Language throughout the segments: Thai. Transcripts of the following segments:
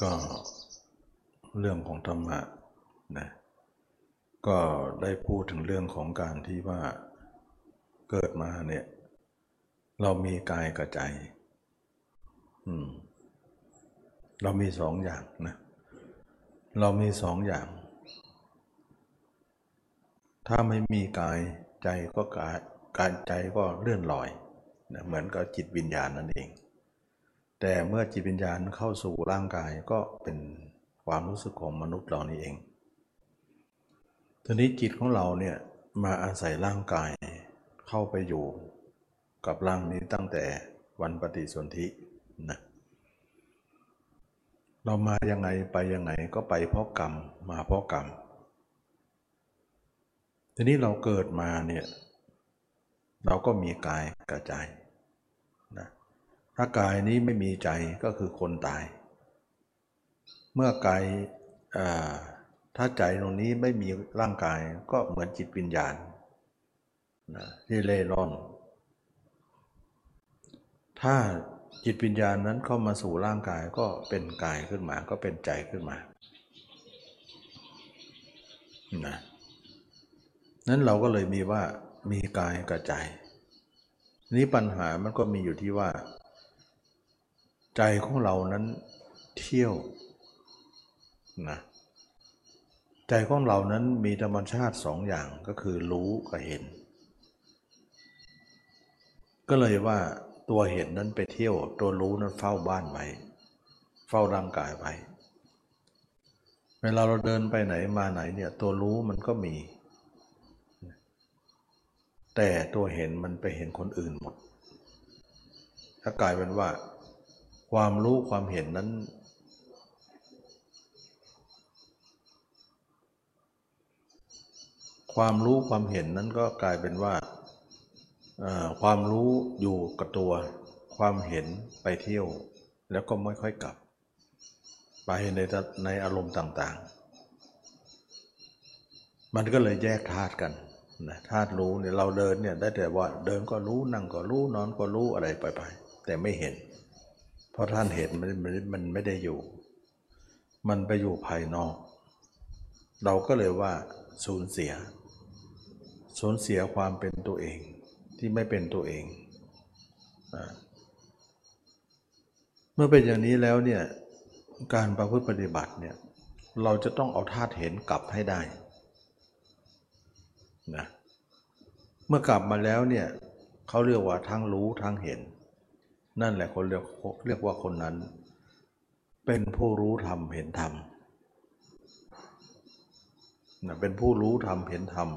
ก็เรื่องของธรรมะนะก็ได้พูดถึงเรื่องของการที่ว่าเกิดมาเนี่ย เรามีกายกับใจ อืม เรามีสองอย่างนะ เรามีสองอย่าง ถ้าไม่มีกายใจก็กายการใจก็เลื่อนลอยนะเหมือนกับจิตวิญญาณนั่นเอง แต่เมื่อจิตวิญญาณเข้าสู่ร่างกายก็เป็นความรู้สึกของมนุษย์เรานี่เอง ทีนี้จิตของเราเนี่ยมาอาศัยร่างกายเข้าไปอยู่กับร่างนี้ตั้งแต่วันปฏิสนธินะเรามายังไงไปยังไงก็ไปเพราะกรรมมาเพราะกรรม ทีนี้เราเกิดมาเนี่ยเราก็มีกายกับใจนะ ถ้ากายนี้ไม่มีใจก็คือคนตาย เมื่อกายถ้าใจตรงนี้ไม่มีร่างกายก็เหมือนจิตวิญญาณนะที่เล่ร่อน ถ้าจิตวิญญาณนั้นเข้ามาสู่ร่างกายก็เป็นกายขึ้นมาก็เป็นใจขึ้นมานะนั้นเราก็เลยมีว่ามีกายกับใจ นี้ปัญหามันก็มีอยู่ที่ว่า ใจของเรานั้นเที่ยวนะใจของเรานั้นมีธรรมชาติสองอย่างก็คือรู้กับเห็น ก็เลยว่าตัวเห็นนั้นไปเที่ยว ตัวรู้นั้นเฝ้าบ้านไว้เฝ้าร่างกายไว้เวลาเราเดินไปไหนมาไหนเนี่ยตัวรู้มันก็มี แต่ตัวเห็นมันไปเห็นคนอื่นหมดถ้ากลายเป็นว่า ความรู้ความเห็นนั้น ความรู้ความเห็นนั้นก็กลายเป็นว่าความรู้อยู่กับตัว ความเห็นไปเที่ยว แล้วก็ไม่ค่อยกลับ ไปในในอารมณ์ต่างๆ มันก็เลยแยกธาตุกันนะธาตุรู้เนี่ยเราเดินเนี่ยได้แต่ว่าเดินก็รู้นั่งก็รู้นอนก็รู้อะไรไปไปแต่ไม่เห็น เพราะท่านเห็นมันมันไม่ได้อยู่ มันไปอยู่ภายนอก เราก็เลยว่าสูญเสีย สูญเสียความเป็นตัวเองที่ไม่เป็นตัวเอง เมื่อเป็นอย่างนี้แล้วเนี่ยการประพฤติปฏิบัติเนี่ยเราจะต้องเอาธาตุเห็นกลับให้ได้นะเมื่อกลับมาแล้วเนี่ยเขาเรียกว่าทั้งรู้ทั้งเห็น นั่นแหละคนเรียกเรียกว่าคนนั้น เป็นผู้รู้ธรรมเห็นธรรมนะเป็นผู้รู้ธรรมเห็นธรรม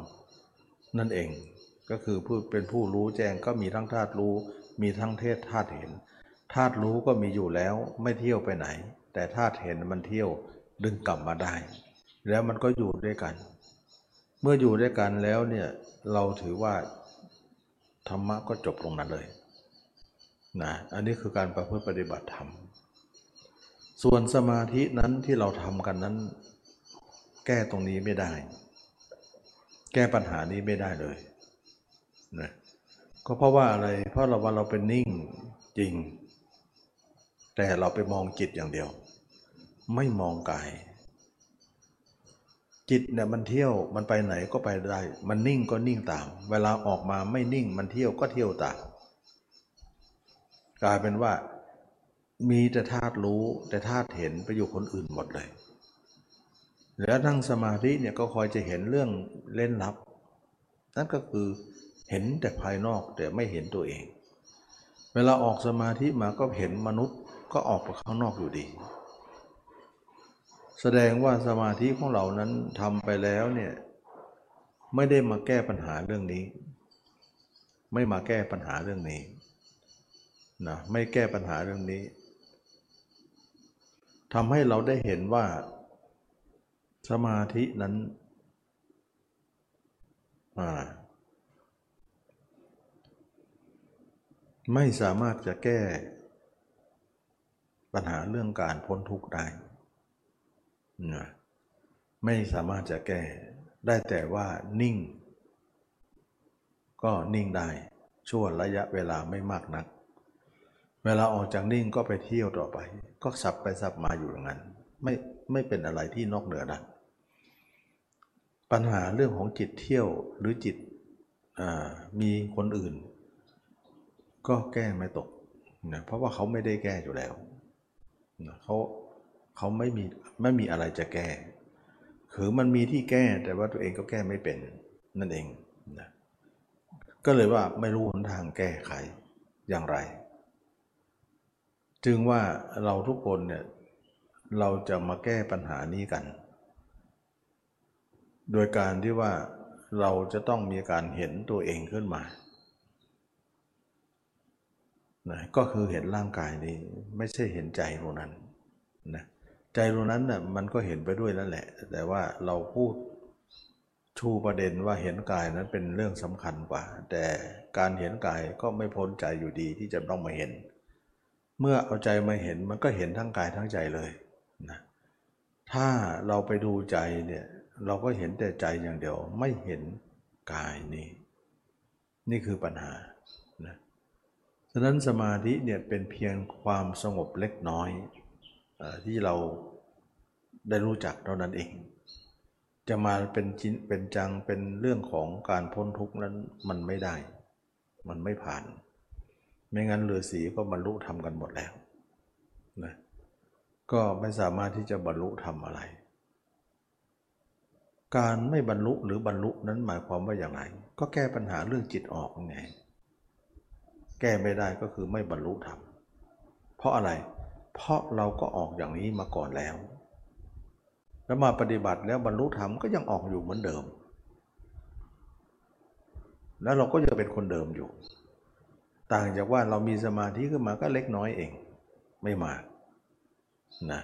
นั่นเองก็คือผู้เป็นผู้รู้แจ้งก็มีทั้งธาตุรู้ มีทั้งเทศธาตุเห็นธาตุรู้ก็มีอยู่แล้วไม่เที่ยวไปไหน แต่ธาตุเห็นมันเที่ยวดึงกลับมาได้ แล้วมันก็อยู่ด้วยกัน เมื่ออยู่ด้วยกันแล้วเนี่ยเราถือว่าธรรมะก็จบลงนั้นเลย นะอันนี้คือการประพฤติปฏิบัติธรรม ส่วนสมาธินั้นที่เราทำกันนั้น แก้ตรงนี้ไม่ได้ แก้ปัญหานี้ไม่ได้เลยนะก็เพราะว่าอะไร เพราะเราว่าเราเป็นนิ่งจริง แต่เราไปมองจิตอย่างเดียว ไม่มองกาย จิตเนี่ยมันเที่ยวมันไปไหนก็ไปได้ มันนิ่งก็นิ่งตาม เวลาออกมาไม่นิ่งมันเที่ยวก็เที่ยวตาม กลายเป็นว่า มีแต่ธาตุรู้แต่ธาตุเห็นไปอยู่คนอื่นหมดเลยแล้วนั่งสมาธิเนี่ยก็คอยจะเห็นเรื่องเล่นลับ นั่นก็คือเห็นแต่ภายนอกแต่ไม่เห็นตัวเอง เวลาออกสมาธิมาก็เห็นมนุษย์ก็ออกไปข้างนอกอยู่ดี แสดงว่าสมาธิของเรานั้นทำไปแล้วเนี่ยไม่ได้มาแก้ปัญหาเรื่องนี้ ไม่มาแก้ปัญหาเรื่องนี้ นะไม่แก้ปัญหาเรื่องนี้ทำให้เราได้เห็นว่า สมาธินั้นไม่สามารถจะแก้ ปัญหาเรื่องการพ้นทุกข์ได้นะไม่สามารถจะแก้ ได้แต่ว่านิ่ง ก็นิ่งได้ ชั่วระยะเวลาไม่มากนัก เวลาออกจากนิ่งก็ไปเที่ยวต่อไป ก็สับไปสับมาอยู่อย่างนั้น ไม่ไม่เป็นอะไรที่นอกเหนือนั้นปัญหาเรื่องของจิตเที่ยวหรือจิตมีคนอื่น ก็แก้ไม่ตกนะเพราะว่าเขาไม่ได้แก้อยู่แล้วนะเขาเขาไม่มีไม่มีอะไรจะแก้ คือมันมีที่แก้แต่ว่าตัวเองก็แก้ไม่เป็นนั่นเองนะก็เลยว่าไม่รู้หนทางแก้ไขอย่างไร จึงว่าเราทุกคนเนี่ยเราจะมาแก้ปัญหานี้กัน โดยการที่ว่าเราจะต้องมีการเห็นตัวเองขึ้นมานะก็คือเห็นร่างกายนี้ไม่ใช่เห็นใจตรงนั้นนะใจตรงนั้นนะ่ะมันก็เห็นไปด้วยนั่นแหละ แต่ว่าเราพูดชูประเด็นว่าเห็นกายนั้นเป็นเรื่องสำคัญกว่า แต่การเห็นกายก็ไม่พ้นใจอยู่ดีที่จะต้องมาเห็นเเมื่อเอาใจมาเห็นมันก็เห็นทั้งกายทั้งใจเลยนะถ้าเราไปดูใจเนี่ยเราก็เห็นแต่ใจอย่างเดียวไม่เห็นกายนี่นี่คือปัญหานะฉะนั้นสมาธิเนี่ยเป็นเพียงความสงบเล็กน้อยอที่เราได้รู้จักเท่านั้นเอง จะมาเป็นชิ้นเป็นจังเป็นเรื่องของการพ้นทุกข์นั้นมันไม่ได้ มันไม่ผ่าน ไม่งั้นเรือสีก็บรรลุธรรมกันหมดแล้วนะก็ไม่สามารถที่จะบรรลุธรรมอะไร การไม่บรรลุหรือบรรลุนั้นหมายความว่าอย่างไร ก็แก้ปัญหาเรื่องจิตออกไง แก้ไม่ได้ก็คือไม่บรรลุธรรม เพราะอะไร เพราะเราก็ออกอย่างนี้มาก่อนแล้ว แล้วมาปฏิบัติแล้วบรรลุธรรมก็ยังออกอยู่เหมือนเดิม แล้วเราก็จะเป็นคนเดิมอยู่ ต่างจากว่าเรามีสมาธิขึ้นมาก็เล็กน้อยเอง ไม่มากนะ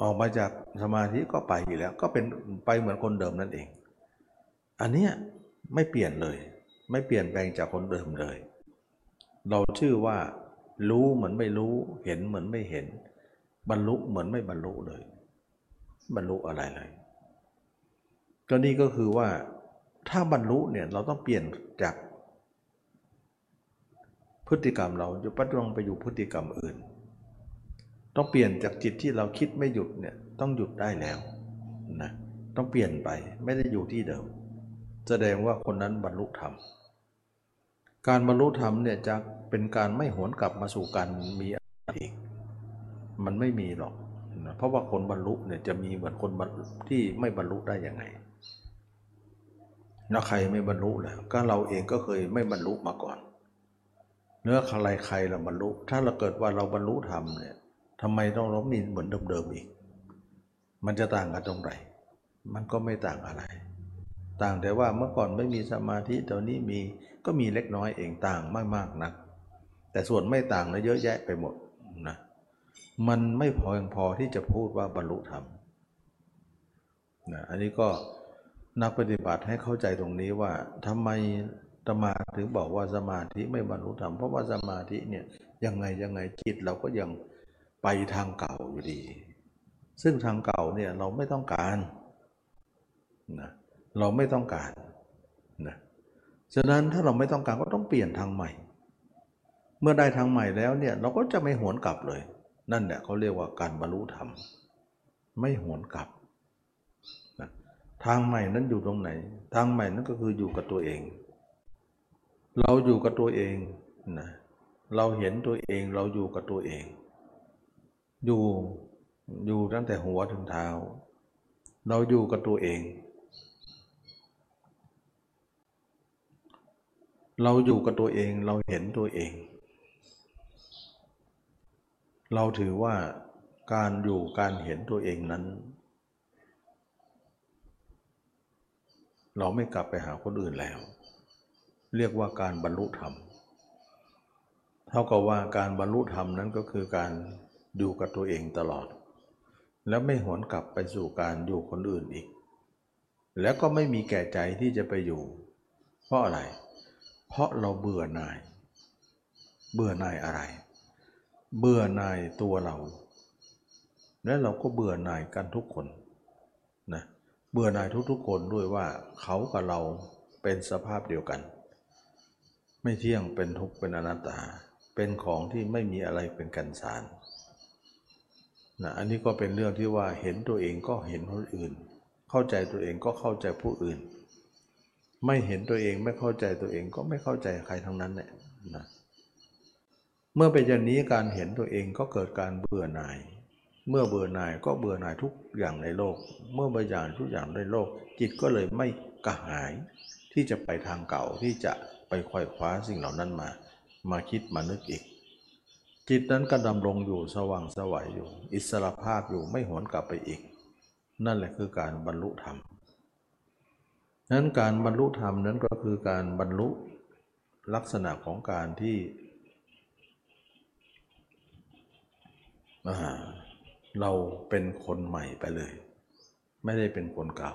ออกมาจากสมาธิก็ไปอยู่แล้ว ก็เป็นไปเหมือนคนเดิมนั่นเอง อันเนี้ยไม่เปลี่ยนเลย ไม่เปลี่ยนแปลงจากคนเดิมเลย เราชื่อว่ารู้เหมือนไม่รู้ เห็นเหมือนไม่เห็น บรรลุเหมือนไม่บรรลุเลย บรรลุอะไรเลยก็นี่ก็คือว่าถ้าบรรลุเนี่ยเราต้องเปลี่ยนจาก พฤติกรรมเราจะปัดลงไปอยู่พฤติกรรมอื่น ต้องเปลี่ยนจากจิตที่เราคิดไม่หยุดเนี่ยต้องหยุดได้แล้วนะต้องเปลี่ยนไปไม่ได้อยู่ที่เดิม แสดงว่าคนนั้นบรรลุธรรม การบรรลุธรรมเนี่ยจะเป็นการไม่หวนกลับมาสู่การมีอีกมันไม่มีหรอกนะเพราะว่าคนบรรลุเนี่ยจะมีเหมือนคนที่ไม่บรรลุได้ยังไงแล้วใครไม่บรรลุแล้วก็เราเองก็เคยไม่บรรลุมาก่อน เนื้อใครใครเราบรรลุ ถ้าเราเกิดว่าเราบรรลุธรรมเนี่ยทำไมต้องร้องมีเหมือนเดิมๆอีก มันจะต่างกันตรงไหน มันก็ไม่ต่างอะไร ต่างแต่ว่าเมื่อก่อนไม่มีสมาธิตอนนี้มีก็มีเล็กน้อยเองต่างมากมากนัก แต่ส่วนไม่ต่างนะเยอะแยะไปหมดนะมันไม่พอยังพอที่จะพูดว่าบรรลุธรรมนะอันนี้ก็นักปฏิบัติให้เข้าใจตรงนี้ว่าทำไม ตมาถึงบอกว่าสมาธิไม่บรรลุธรรมเพราะว่าสมาธิเนี่ยยังไงยังไงจิตเราก็ยังไปทางเก่าอยู่ดี ซึ่งทางเก่าเนี่ยเราไม่ต้องการนะเราไม่ต้องการนะฉะนั้นถ้าเราไม่ต้องการก็ต้องเปลี่ยนทางใหม่ เมื่อได้ทางใหม่แล้วเนี่ยเราก็จะไม่หวนกลับเลย นั่นแหละเขาเรียกว่าการบรรลุธรรมไม่หวนกลับนะทางใหม่นั้นอยู่ตรงไหน ทางใหม่นั้นก็คืออยู่กับตัวเอง เราอยู่กับตัวเองนะเราเห็นตัวเองเราอยู่กับตัวเอง อยู่อยู่ตั้งแต่หัวถึงเท้า เราอยู่กับตัวเอง เราอยู่กับตัวเองเราเห็นตัวเอง เราถือว่าการอยู่การเห็นตัวเองนั้น เราไม่กลับไปหาคนอื่นแล้ว เรียกว่าการบรรลุธรรม เท่ากับว่าการบรรลุธรรมนั้นก็คือการอยู่กับตัวเองตลอด แล้วไม่หวนกลับไปสู่การอยู่คนอื่นอีก แล้วก็ไม่มีแก่ใจที่จะไปอยู่ เพราะอะไร เพราะเราเบื่อหน่าย เบื่อหน่ายอะไร เบื่อหน่ายตัวเรา และเราก็เบื่อหน่ายกันทุกคนนะเบื่อหน่ายทุกๆคนด้วยว่าเขากับเราเป็นสภาพเดียวกัน ไม่เที่ยงเป็นทุกข์เป็นอนัตตา เป็นของที่ไม่มีอะไรเป็นกันสารนะอันนี้ก็เป็นเรื่องที่ว่าเห็นตัวเองก็เห็นคนอื่น เข้าใจตัวเองก็เข้าใจผู้อื่น ไม่เห็นตัวเองไม่เข้าใจตัวเองก็ไม่เข้าใจใครทั้งนั้นแหละนะเมื่อเป็นอย่างนี้การเห็นตัวเองก็เกิดการเบื่อหน่าย เมื่อเบื่อหน่ายก็เบื่อหน่ายทุกอย่างในโลก เมื่อเบื่อหน่ายทุกอย่างในโลก จิตก็เลยไม่กระหายที่จะไปทางเก่าที่จะ ไปคอยคว้าสิ่งเหล่านั้นมา มาคิดมานึกอีก จิตนั้นก็ดำรงอยู่สว่างสวัยอยู่ อิสระภาพอยู่ไม่หวนกลับไปอีก นั่นแหละคือการบรรลุธรรมนั้นการบรรลุธรรมนั้นก็คือการบรรลุลักษณะของการที่เราเป็นคนใหม่ไปเลย ไม่ได้เป็นคนเก่า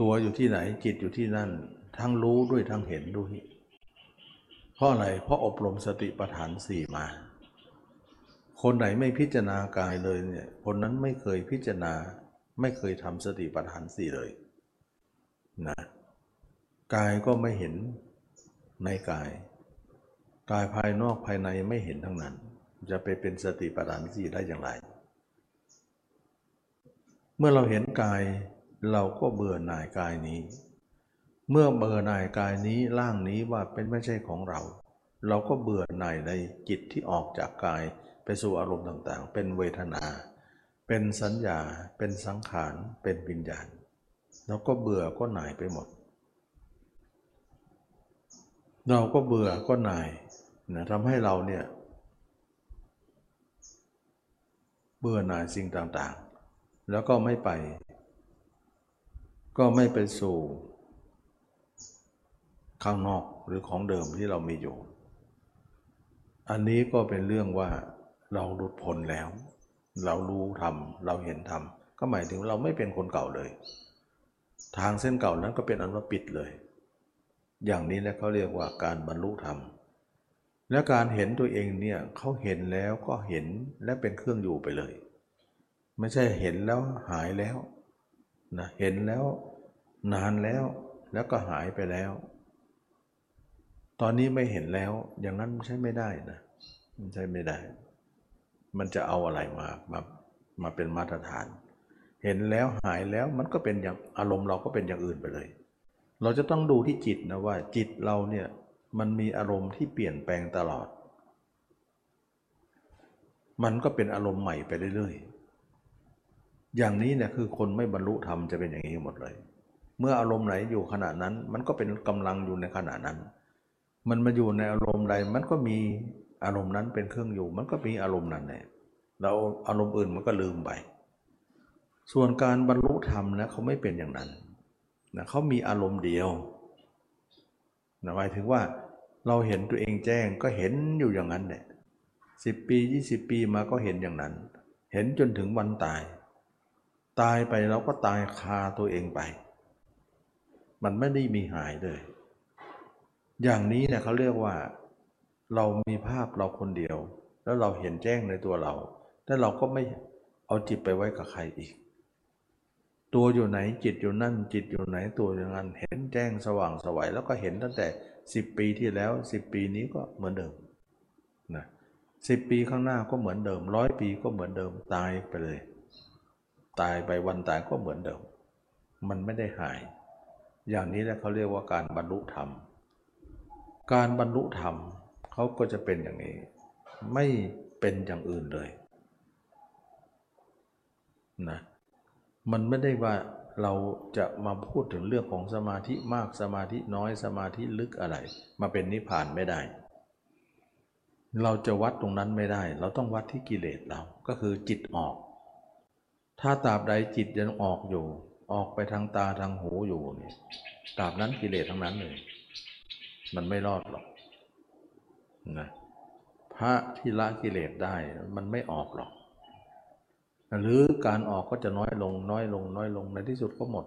ตัวอยู่ที่ไหนจิตอยู่ที่นั่น ทั้งรู้ด้วยทั้งเห็นด้วย เพราะอะไร เพราะอบรมสติปัฏฐานสี่มา คนไหนไม่พิจารณากายเลยเนี่ยคนนั้นไม่เคยพิจารณาไม่เคยทำสติปัฏฐานสี่เลยนะกายก็ไม่เห็นในกาย กายภายนอกภายในไม่เห็นทั้งนั้น จะไปเป็นสติปัฏฐานสี่ได้อย่างไร เมื่อเราเห็นกายเราก็เบื่อหน่ายกายนี้ เมื่อเบื่อหน่ายกายนี้ร่างนี้ว่าเป็นไม่ใช่ของเรา เราก็เบื่อหน่ายในจิตที่ออกจากกายไปสู่อารมณ์ต่างๆ เป็นเวทนา เป็นสัญญา เป็นสังขาร เป็นวิญญาณ เราก็เบื่อก็หน่ายไปหมด เราก็เบื่อก็หน่ายนะทำให้เราเนี่ยเบื่อหน่ายสิ่งต่างๆ แล้วก็ไม่ไป ก็ไม่ไปสู่ ข้างนอกหรือของเดิมที่เรามีอยู่ อันนี้ก็เป็นเรื่องว่าเราหลุดพ้นแล้ว เรารู้ธรรมเราเห็นธรรมก็หมายถึงเราไม่เป็นคนเก่าเลย ทางเส้นเก่านั้นก็เป็นอันว่าปิดเลย อย่างนี้แหละเขาเรียกว่าการบรรลุธรรมและการเห็นตัวเองเนี่ยเขาเห็นแล้วก็เห็นและเป็นเครื่องอยู่ไปเลย ไม่ใช่เห็นแล้วหายแล้วนะเห็นแล้วนานแล้วแล้วก็หายไปแล้ว ตอนนี้ไม่เห็นแล้ว อย่างนั้นใช่ไม่ได้นะมันใช่ไม่ได้ มันจะเอาอะไรมามามาเป็นมาตรฐาน เห็นแล้วหายแล้วมันก็เป็นอย่างอารมณ์เราก็เป็นอย่างอื่นไปเลย เราจะต้องดูที่จิตนะว่าจิตเราเนี่ยมันมีอารมณ์ที่เปลี่ยนแปลงตลอด มันก็เป็นอารมณ์ใหม่ไปเรื่อยๆ อย่างนี้เนี่ยคือคนไม่บรรลุธรรมจะเป็นอย่างนี้หมดเลย เมื่ออารมณ์ไหนอยู่ขณะนั้น มันก็เป็นกำลังอยู่ในขณะนั้น มันมาอยู่ในอารมณ์ใด มันก็มีอารมณ์นั้นเป็นเครื่องอยู่ มันก็มีอารมณ์นั้นแน่แล้วอารมณ์อื่นมันก็ลืมไป ส่วนการบรรลุธรรมนะเขาไม่เป็นอย่างนั้นนะเขามีอารมณ์เดียวนะหมายถึงว่าเราเห็นตัวเองแจ้งก็เห็นอยู่อย่างนั้นแหละสิบปียี่สิบปีมาก็เห็นอย่างนั้น เห็นจนถึงวันตาย ตายไปเราก็ตายคาตัวเองไป มันไม่ได้มีหายเลย อย่างนี้เนี่ยเขาเรียกว่าเรามีภาพเราคนเดียว แล้วเราเห็นแจ้งในตัวเราแต่เราก็ไม่เอาจิตไปไว้กับใครอีก ตัวอยู่ไหนจิตอยู่นั่น จิตอยู่ไหนตัวอยู่นั้นเห็นแจ้งสว่างสวัยแล้วก็เห็นตั้งแต่สิบปีที่แล้วสิบปีนี้ก็เหมือนเดิมนะสิบปีข้างหน้าก็เหมือนเดิมร้อยปีก็เหมือนเดิมตายไปเลย ตายไปวันตายก็เหมือนเดิม มันไม่ได้หาย อย่างนี้แหละเขาเรียกว่าการบรรลุธรรม การบรรลุธรรมเขาก็จะเป็นอย่างนี้ ไม่เป็นอย่างอื่นเลยนะมันไม่ได้ว่าเราจะมาพูดถึงเรื่องของสมาธิมากสมาธิน้อยสมาธิลึกอะไร มาเป็นนิพพานไม่ได้ เราจะวัดตรงนั้นไม่ได้ เราต้องวัดที่กิเลสเราก็คือจิตออก ถ้าตราบใดจิตยังออกอยู่ ออกไปทางตาทางหูอยู่นี่ตราบนั้นกิเลสทั้งนั้นเลย มันไม่รอดหรอกนะพระที่ละกิเลสได้มันไม่ออกหรอก หรือการออกก็จะน้อยลงน้อยลงน้อยลงในที่สุดก็หมด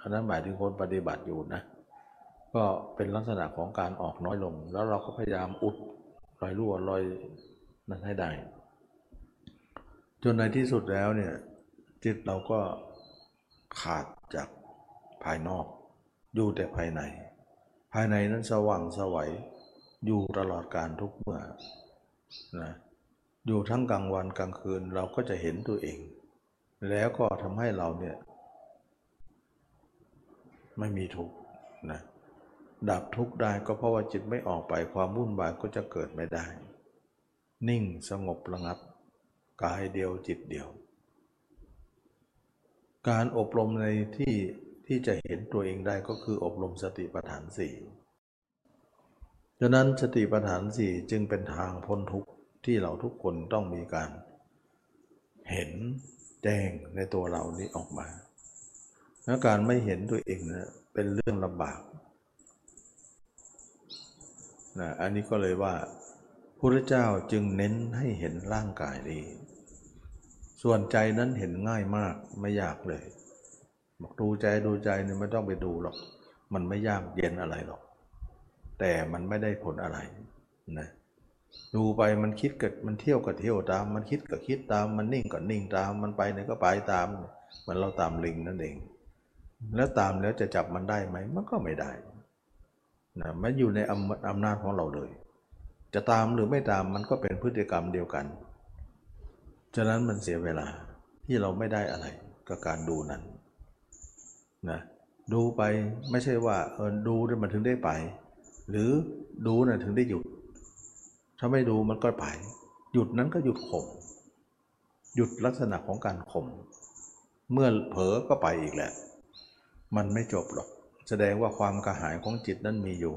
อันนั้นหมายถึงคนปฏิบัติอยู่นะ ก็เป็นลักษณะของการออกน้อยลง แล้วเราก็พยายามอุดรอยรั่วรอยนั้นให้ได้ จนในที่สุดแล้วเนี่ยจิตเราก็ขาดจากภายนอก อยู่แต่ภายใน ภายในนั้นสว่างสวัยอยู่ตลอดการทุกเมื่อนะอยู่ทั้งกลางวันกลางคืนเราก็จะเห็นตัวเอง แล้วก็ทำให้เราเนี่ยไม่มีทุกข์นะดับทุกข์ได้ก็เพราะว่าจิตไม่ออกไปความวุ่นวายก็จะเกิดไม่ได้ นิ่งสงบระงับกายเดียวจิตเดียว การอบรมในที่ ที่จะเห็นตัวเองได้ก็คืออบรมสติปัฏฐานสี่ฉะนั้นสติปัฏฐานสี่จึงเป็นทางพ้นทุกข์ที่เราทุกคนต้องมีการ เห็นแจ้งในตัวเรานี้ออกมาและการไม่เห็นตัวเองนะเป็นเรื่องลำบากนะอันนี้ก็เลยว่าพระเจ้าจึงเน้นให้เห็นร่างกายนี้ ส่วนใจนั้นเห็นง่ายมากไม่ยากเลย บอกดูใจดูใจเนี่ยไม่ต้องไปดูหรอก มันไม่ยากเย็นอะไรหรอก แต่มันไม่ได้ผลอะไรนะดูไปมันคิดกับมันเที่ยวกับเที่ยวตาม มันคิดกับคิดตาม มันนิ่งกับนิ่งตาม มันไปไหนก็ไปตามมือนเราตามลิงนั่นเอง แล้วตามแล้วจะจับมันได้ไหมมันก็ไม่ได้นะมันอยู่ในอำอำนาจของเราเลย จะตามหรือไม่ตามมันก็เป็นพฤติกรรมเดียวกันฉะนั้นมันเสียเวลาที่เราไม่ได้อะไรกับการดูนั้น นะดูไปไม่ใช่ว่าเออดูมันถึงได้ไป หรือดูนะ่ะถึงได้หยุด ถ้าไม่ดูมันก็ไป หยุดนั้นก็หยุดข่มหยุดลักษณะของการข่มเมื่อเผลอก็ไปอีกแหละ มันไม่จบหรอก แสดงว่าความกระหายของจิตนั้นมีอยู่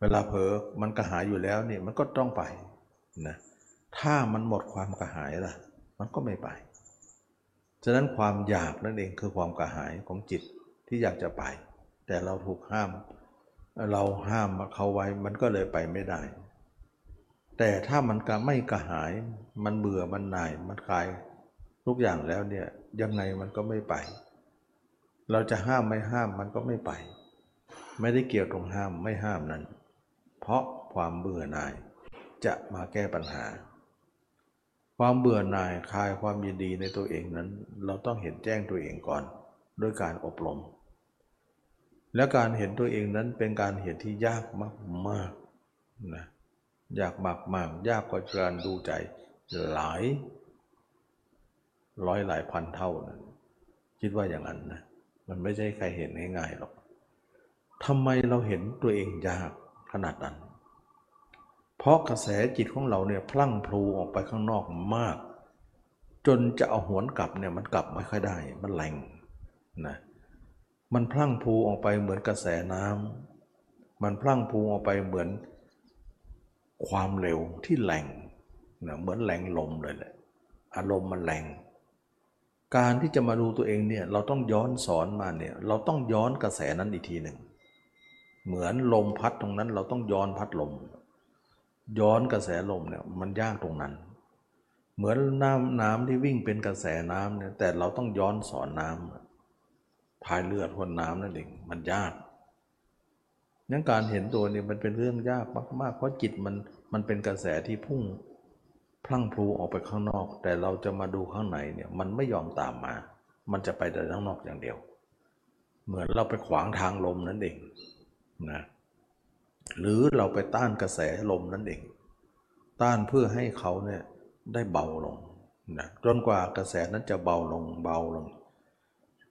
เวลาเผลอมันกระหายอยู่แล้วนี่มันก็ต้องไปนะถ้ามันหมดความกระหายล่ะ มันก็ไม่ไป ฉะนั้นความอยากนั่นเองคือความกระหายของจิตที่อยากจะไป แต่เราถูกห้าม เราห้ามเขาไว้มันก็เลยไปไม่ได้ แต่ถ้ามันกไม่กระหาย มันเบื่อมันหน่ายมันคลายทุกอย่างแล้วเนี่ยยังไงมันก็ไม่ไป เราจะห้ามไม่ห้ามมันก็ไม่ไป ไม่ได้เกี่ยวตรงห้ามไม่ห้ามนั้น เพราะความเบื่อหน่ายจะมาแก้ปัญหา ความเบื่อหน่ายคลายความยินดีในตัวเองนั้น เราต้องเห็นแจ้งตัวเองก่อนด้วยการอบรม และการเห็นตัวเองนั้นเป็นการเห็นที่ยากมากๆนะยากมากมากยากกว่าการดูใจหลาย ร้อยหลายพันเท่านะคิดว่าอย่างนั้นนะมันไม่ใช่ใครเห็นง่ายๆหรอกทำไมเราเห็นตัวเองยากขนาดนั้น เพราะกระแสจิตของเราเนี่ยพลั่งพลูออกไปข้างนอกมาก จนจะเอาหวนกลับเนี่ยมันกลับไม่ค่อยได้ มันแรงนะมันพลั่งพลูออกไปเหมือนกระแสน้ำมันพลั่งพลูออกไปเหมือนความเร็วที่แรงนะเหมือนแรงลมเลยแหละอารมณ์มันแรงการที่จะมาดูตัวเองเนี่ยเราต้องย้อนสอนมาเนี่ยเราต้องย้อนกระแสนั้นอีกทีหนึ่ง เหมือนลมพัดตรงนั้นเราต้องย้อนพัดลม ย้อนกระแสลมเนี่ยมันยากตรงนั้น เหมือนน้ำน้ำที่วิ่งเป็นกระแสน้ำเนี่ยแต่เราต้องย้อนสอนน้ำพายเรือทวนน้ำนั่นเองมันยากงั้นการเห็นตัวเนี่ยมันเป็นเรื่องยากมากๆ เพราะจิตมันมันเป็นกระแสที่พุ่งพลั่งพลูออกไปข้างนอก แต่เราจะมาดูข้างในเนี่ยมันไม่ยอมตามมา มันจะไปแต่ข้างนอกอย่างเดียว เหมือนเราไปขวางทางลมนั่นเองนะ หรือเราไปต้านกระแสลมนั่นเอง ต้านเพื่อให้เขาเนี่ยได้เบาลงนะจนกว่ากระแสนั้นจะเบาลงเบาลง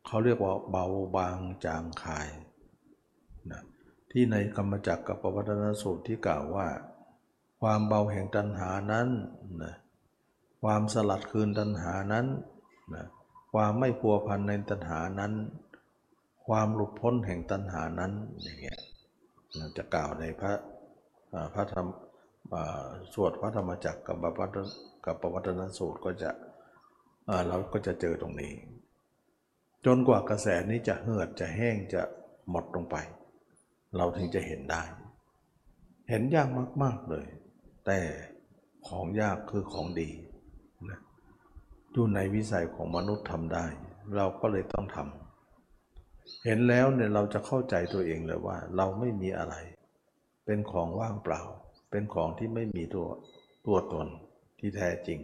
เขาเรียกว่าเบาบางจางคายนะที่ในกรรมจักรกับปวัตนสูตรที่กล่าวว่า ความเบาแห่งตัณหานั้นนะความสลัดคืนตัณหานั้นนะความไม่พัวพันในตัณหานั้น ความหลุดพ้นแห่งตัณหานั้นอย่างเงี้ย จะกล่าวในพระพระธรรมสวดพระธรรมจักรกับปกับปวัตนสูตรก็จะเราก็จะเจอตรงนี้ จนกว่ากระแสนี้จะเหือดจะแห้งจะหมดลงไป เราถึงจะเห็นได้ เห็นยากมาก ๆเลย แต่ของยากคือของดีนะอยู่ในวิสัยของมนุษย์ทำได้ เราก็เลยต้องทำ เห็นแล้วเนี่ยเราจะเข้าใจตัวเองเลยว่า เราไม่มีอะไร เป็นของว่างเปล่า เป็นของที่ไม่มีตัวตัวตนที่แท้จริง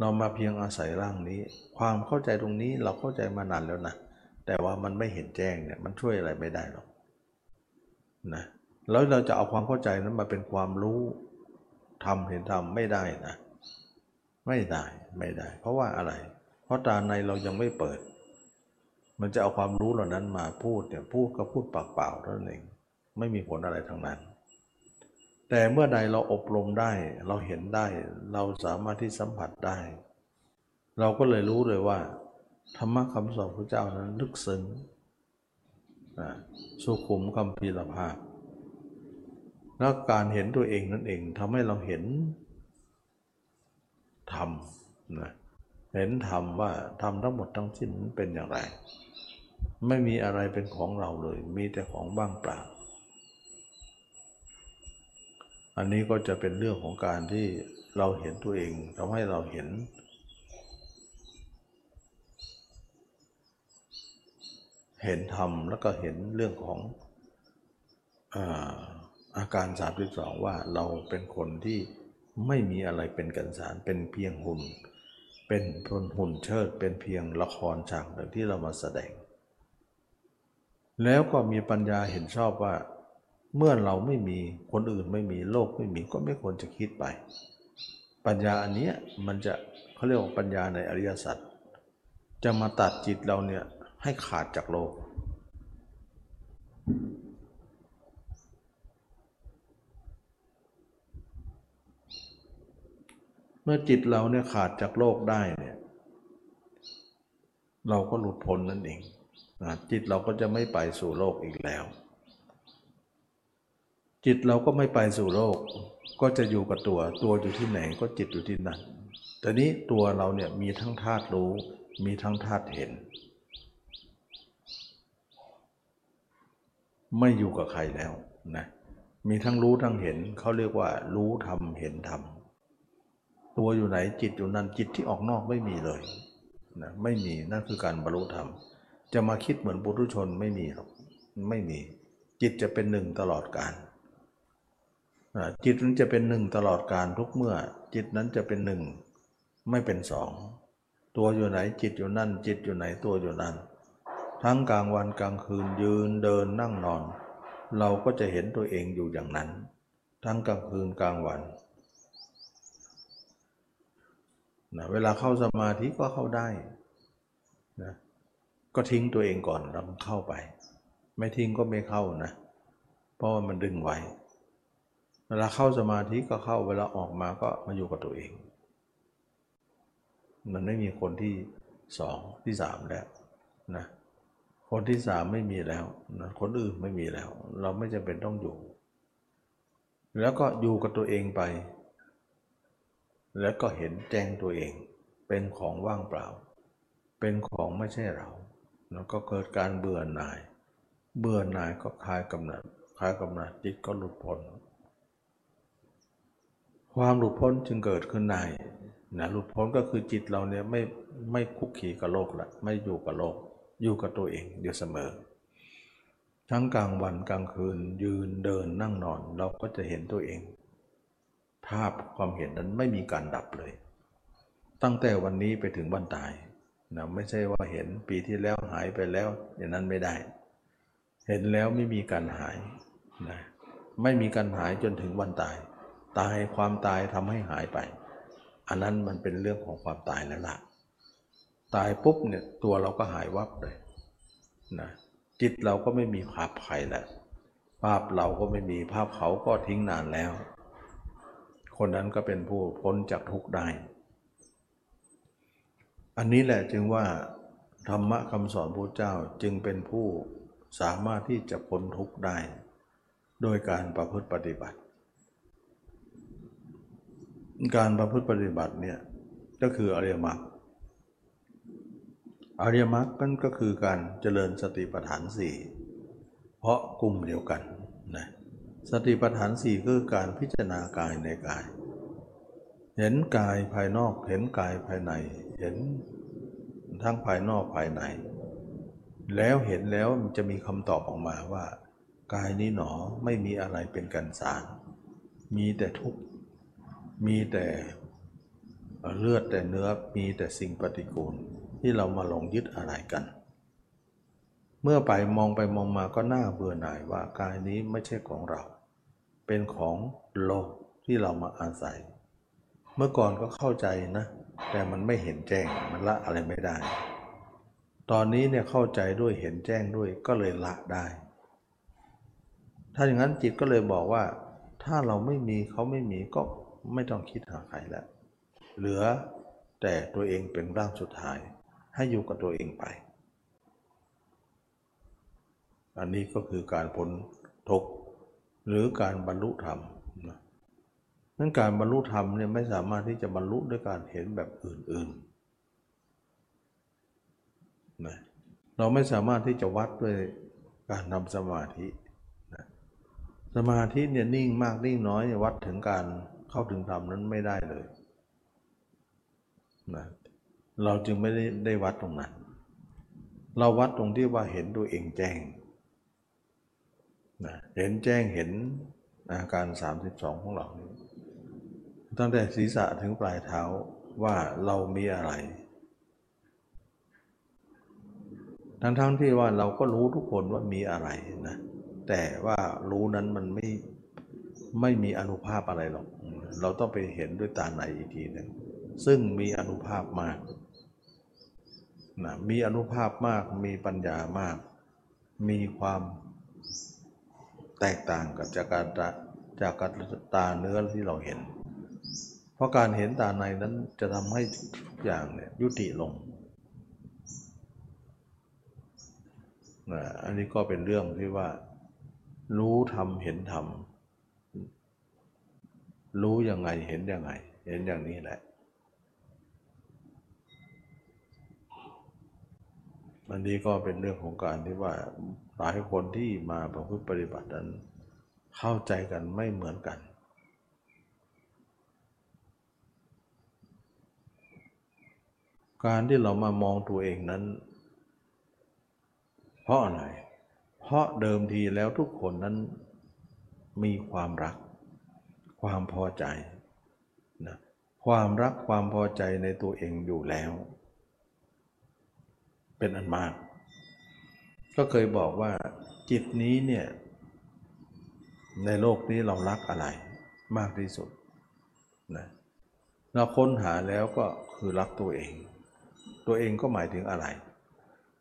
เรามาเพียงอาศัยร่างนี้ ความเข้าใจตรงนี้เราเข้าใจมานานแล้วนะ แต่ว่ามันไม่เห็นแจ้งเนี่ยมันช่วยอะไรไม่ได้หรอกนะแล้วเราจะเอาความเข้าใจนั้นมาเป็นความรู้ทำเห็นทำไม่ได้นะ ไม่ได้ไม่ได้ เพราะว่าอะไร เพราะตาในเรายังไม่เปิด มันจะเอาความรู้เหล่านั้นมาพูดเนี่ยพูดก็พูดปากเปล่าเท่านั้นเองไม่มีผลอะไรทั้งนั้น แต่เมื่อใดเราอบรมได้เราเห็นได้ เราสามารถที่สัมผัสได้ เราก็เลยรู้เลยว่า ธรรมะคำสอนพระเจ้านั้นลึกซึ้งสุขุมคำพีรภาพแล้วการเห็นตัวเองนั่นเองทำให้เราเห็นธรรมนะเห็นธรรมว่าธรรมทั้งหมดทั้งสิ้นเป็นอย่างไร ไม่มีอะไรเป็นของเราเลย มีแต่ของว่างเปล่า อันนี้ก็จะเป็นเรื่องของการที่เราเห็นตัวเองทำให้เราเห็น เห็นธรรมแล้วก็เห็นเรื่องของอาอาการ32ว่าเราเป็นคนที่ไม่มีอะไรเป็นกันสารเป็นเพียงหุ่น เป็นพนหุ่นเชิด เป็นเพียงละครฉากหนึ่งที่เรามาแสดง แล้วก็มีปัญญาเห็นชอบว่า เมื่อเราไม่มีคนอื่นไม่มีโลกไม่มีก็ไม่ควรจะคิดไป ปัญญาอันนี้มันจะเขาเรียกว่าปัญญาในอริยสัจจะมาตัดจิตเราเนี่ยให้ขาดจากโลก เมื่อจิตเราเนี่ยขาดจากโลกได้เนี่ย เราก็หลุดพ้นนั่นเอง นะจิตเราก็จะไม่ไปสู่โลกอีกแล้ว จิตเราก็ไม่ไปสู่โลก ก็จะอยู่กับตัว ตัวอยู่ที่ไหนก็จิตอยู่ที่นั่นแต่นี้ตัวเราเนี่ยมีทั้งธาตุรู้ มีทั้งธาตุเห็น ไม่อยู่กับใครแล้วนะมีทั้งรู้ทั้งเห็นเขาเรียกว่า รู้ธรรมเห็นธรรมตัวอยู่ไหนจิตอยู่นั่นจิตที่ออกนอกไม่มีเลยนะไม่มีนั่นคือการบรรลุธรรม จะมาคิดเหมือนปุถุชนไม่มีหรอกไม่มี จิตจะเป็นหนึ่งตลอดการจิตนั้นจะเป็นหนึ่งตลอดการทุกเมื่อ จิตนั้นจะเป็นหนึ่งไม่เป็นสองตัวอยู่ไหนจิตอยู่นั่น จิตอยู่ไหนตัวอยู่นั่น ทั้งกลางวันกลางคืนยืนเดินนั่งนอน เราก็จะเห็นตัวเองอยู่อย่างนั้น ทั้งกลางคืนกลางวันนะเวลาเข้าสมาธิก็เข้าได้นะ ก็ทิ้งตัวเองก่อนแล้วเข้าไป ไม่ทิ้งก็ไม่เข้านะ เพราะว่ามันดึงไว้ เวลาเข้าสมาธิก็เข้าเวลาออกมาก็มาอยู่กับตัวเอง มันไม่มีคนที่สองที่สามแล้วนะคนที่สามไม่มีแล้วนะคนอื่นไม่มีแล้ว เราไม่จำเป็นต้องอยู่ แล้วก็อยู่กับตัวเองไป แล้วก็เห็นแจ้งตัวเอง เป็นของว่างเปล่า เป็นของไม่ใช่เรา แล้วก็เกิดการเบื่อหน่าย เบื่อหน่ายก็คลายกำหนัดคลายกำหนัดจิตก็หลุดพ้น ความหลุดพ้นจึงเกิดขึ้นในนะหลุดพ้นก็คือจิตเราเนี่ยไม่ไม่คุกคีกับโลกละไม่อยู่กับโลก อยู่กับตัวเองอยู่เสมอ ทั้งกลางวันกลางคืนยืนเดินนั่งนอนเราก็จะเห็นตัวเอง ภาพความเห็นนั้นไม่มีการดับเลย ตั้งแต่วันนี้ไปถึงวันตาย นะไม่ใช่ว่าเห็นปีที่แล้วหายไปแล้ว อย่างนั้นไม่ได้ เห็นแล้วไม่มีการหายนะไม่มีการหายจนถึงวันตาย ตายความตายทำให้หายไป อันนั้นมันเป็นเรื่องของความตายแล้วล่ะ ตายปุ๊บเนี่ยตัวเราก็หายวับเลยนะจิตเราก็ไม่มีภาพใครแล้วภาพเราก็ไม่มีภาพเขาก็ทิ้งนานแล้ว คนนั้นก็เป็นผู้พ้นจากทุกข์ได้ อันนี้แหละจึงว่าธรรมะคำสอนพระเจ้าจึงเป็นผู้สามารถที่จะพ้นทุกข์ได้ โดยการประพฤติปฏิบัติ การประพฤติปฏิบัติเนี่ยก็คืออริยมรรคอริยมรรคนั่นก็คือการเจริญสติปัฏฐานสี่เพราะกลุ่มเดียวกันนะสติปัฏฐานสี่คือการพิจารณากายในกาย เห็นกายภายนอกเห็นกายภายใน เห็นทั้งภายนอกภายใน แล้วเห็นแล้วมันจะมีคำตอบออกมาว่า กายนี้หนอไม่มีอะไรเป็นกันสาร มีแต่ทุกข์มีแต่เลือดแต่เนื้อมีแต่สิ่งปฏิกูลที่เรามาหลงยึดอะไรกัน เมื่อไปมองไปมองมาก็น่าเบื่อหน่ายว่ากายนี้ไม่ใช่ของเรา เป็นของโลกที่เรามาอาศัย เมื่อก่อนก็เข้าใจนะ แต่มันไม่เห็นแจ้งมันละอะไรไม่ได้ ตอนนี้เนี่ยเข้าใจด้วยเห็นแจ้งด้วยก็เลยละได้ ถ้าอย่างนั้นจิตก็เลยบอกว่า ถ้าเราไม่มีเขาไม่มีก็ไม่ต้องคิดหาใครแล้ว เหลือแต่ตัวเองเป็นร่างสุดท้าย ให้อยู่กับตัวเองไป อันนี้ก็คือการพ้นทุกข์หรือการบรรลุธรรม นั้นการบรรลุธรรมเนี่ยไม่สามารถที่จะบรรลุด้วยการเห็นแบบอื่นๆนะเราไม่สามารถที่จะวัดด้วยการทำสมาธินะสมาธิเนี่ยนิ่งมากนิ่งน้อยวัดถึงการเข้าถึงธรรมนั้นไม่ได้เลยนะเราจึงไม่ได้ได้วัดตรงนั้น เราวัดตรงที่ว่าเห็นตัวเองแจ้งนะเห็นแจ้งเห็นอาการ 32 ของเรานี้ ตั้งแต่ศีรษะถึงปลายเท้าว่าเรามีอะไร ทั้งๆทที่ว่าเราก็รู้ทุกคนว่ามีอะไรนะ แต่ว่ารู้นั้นมันไม่ไม่มีอนุภาพอะไรหรอก เราต้องไปเห็นด้วยตาในอีกทีหนึ่งซึ่งมีอนุภาพมากนะมีอนุภาพมาก มีปัญญามาก มีความแตกต่างกับจากการจากการตาเนื้อที่เราเห็น เพราะการเห็นตาในนั้นจะทำให้ทุกอย่างเนี่ยยุติลงนะอันนี้ก็เป็นเรื่องที่ว่า รู้ทำเห็นทำรู้ยังไงเห็นยังไง เห็นอย่างนี้แหละ อันนี้ก็เป็นเรื่องของการที่ว่าหลายคนที่มาประพฤติปฏิบัตินั้นเข้าใจกันไม่เหมือนกัน การที่เรามามองตัวเองนั้น เพราะอะไร เพราะเดิมทีแล้วทุกคนนั้นมีความรัก ความพอใจนะความรักความพอใจในตัวเองอยู่แล้ว เป็นอันมาก ก็เคยบอกว่าจิตนี้เนี่ย ในโลกนี้เรารักอะไรมากที่สุดนะเราค้นหาแล้วก็คือรักตัวเอง ตัวเองก็หมายถึงอะไร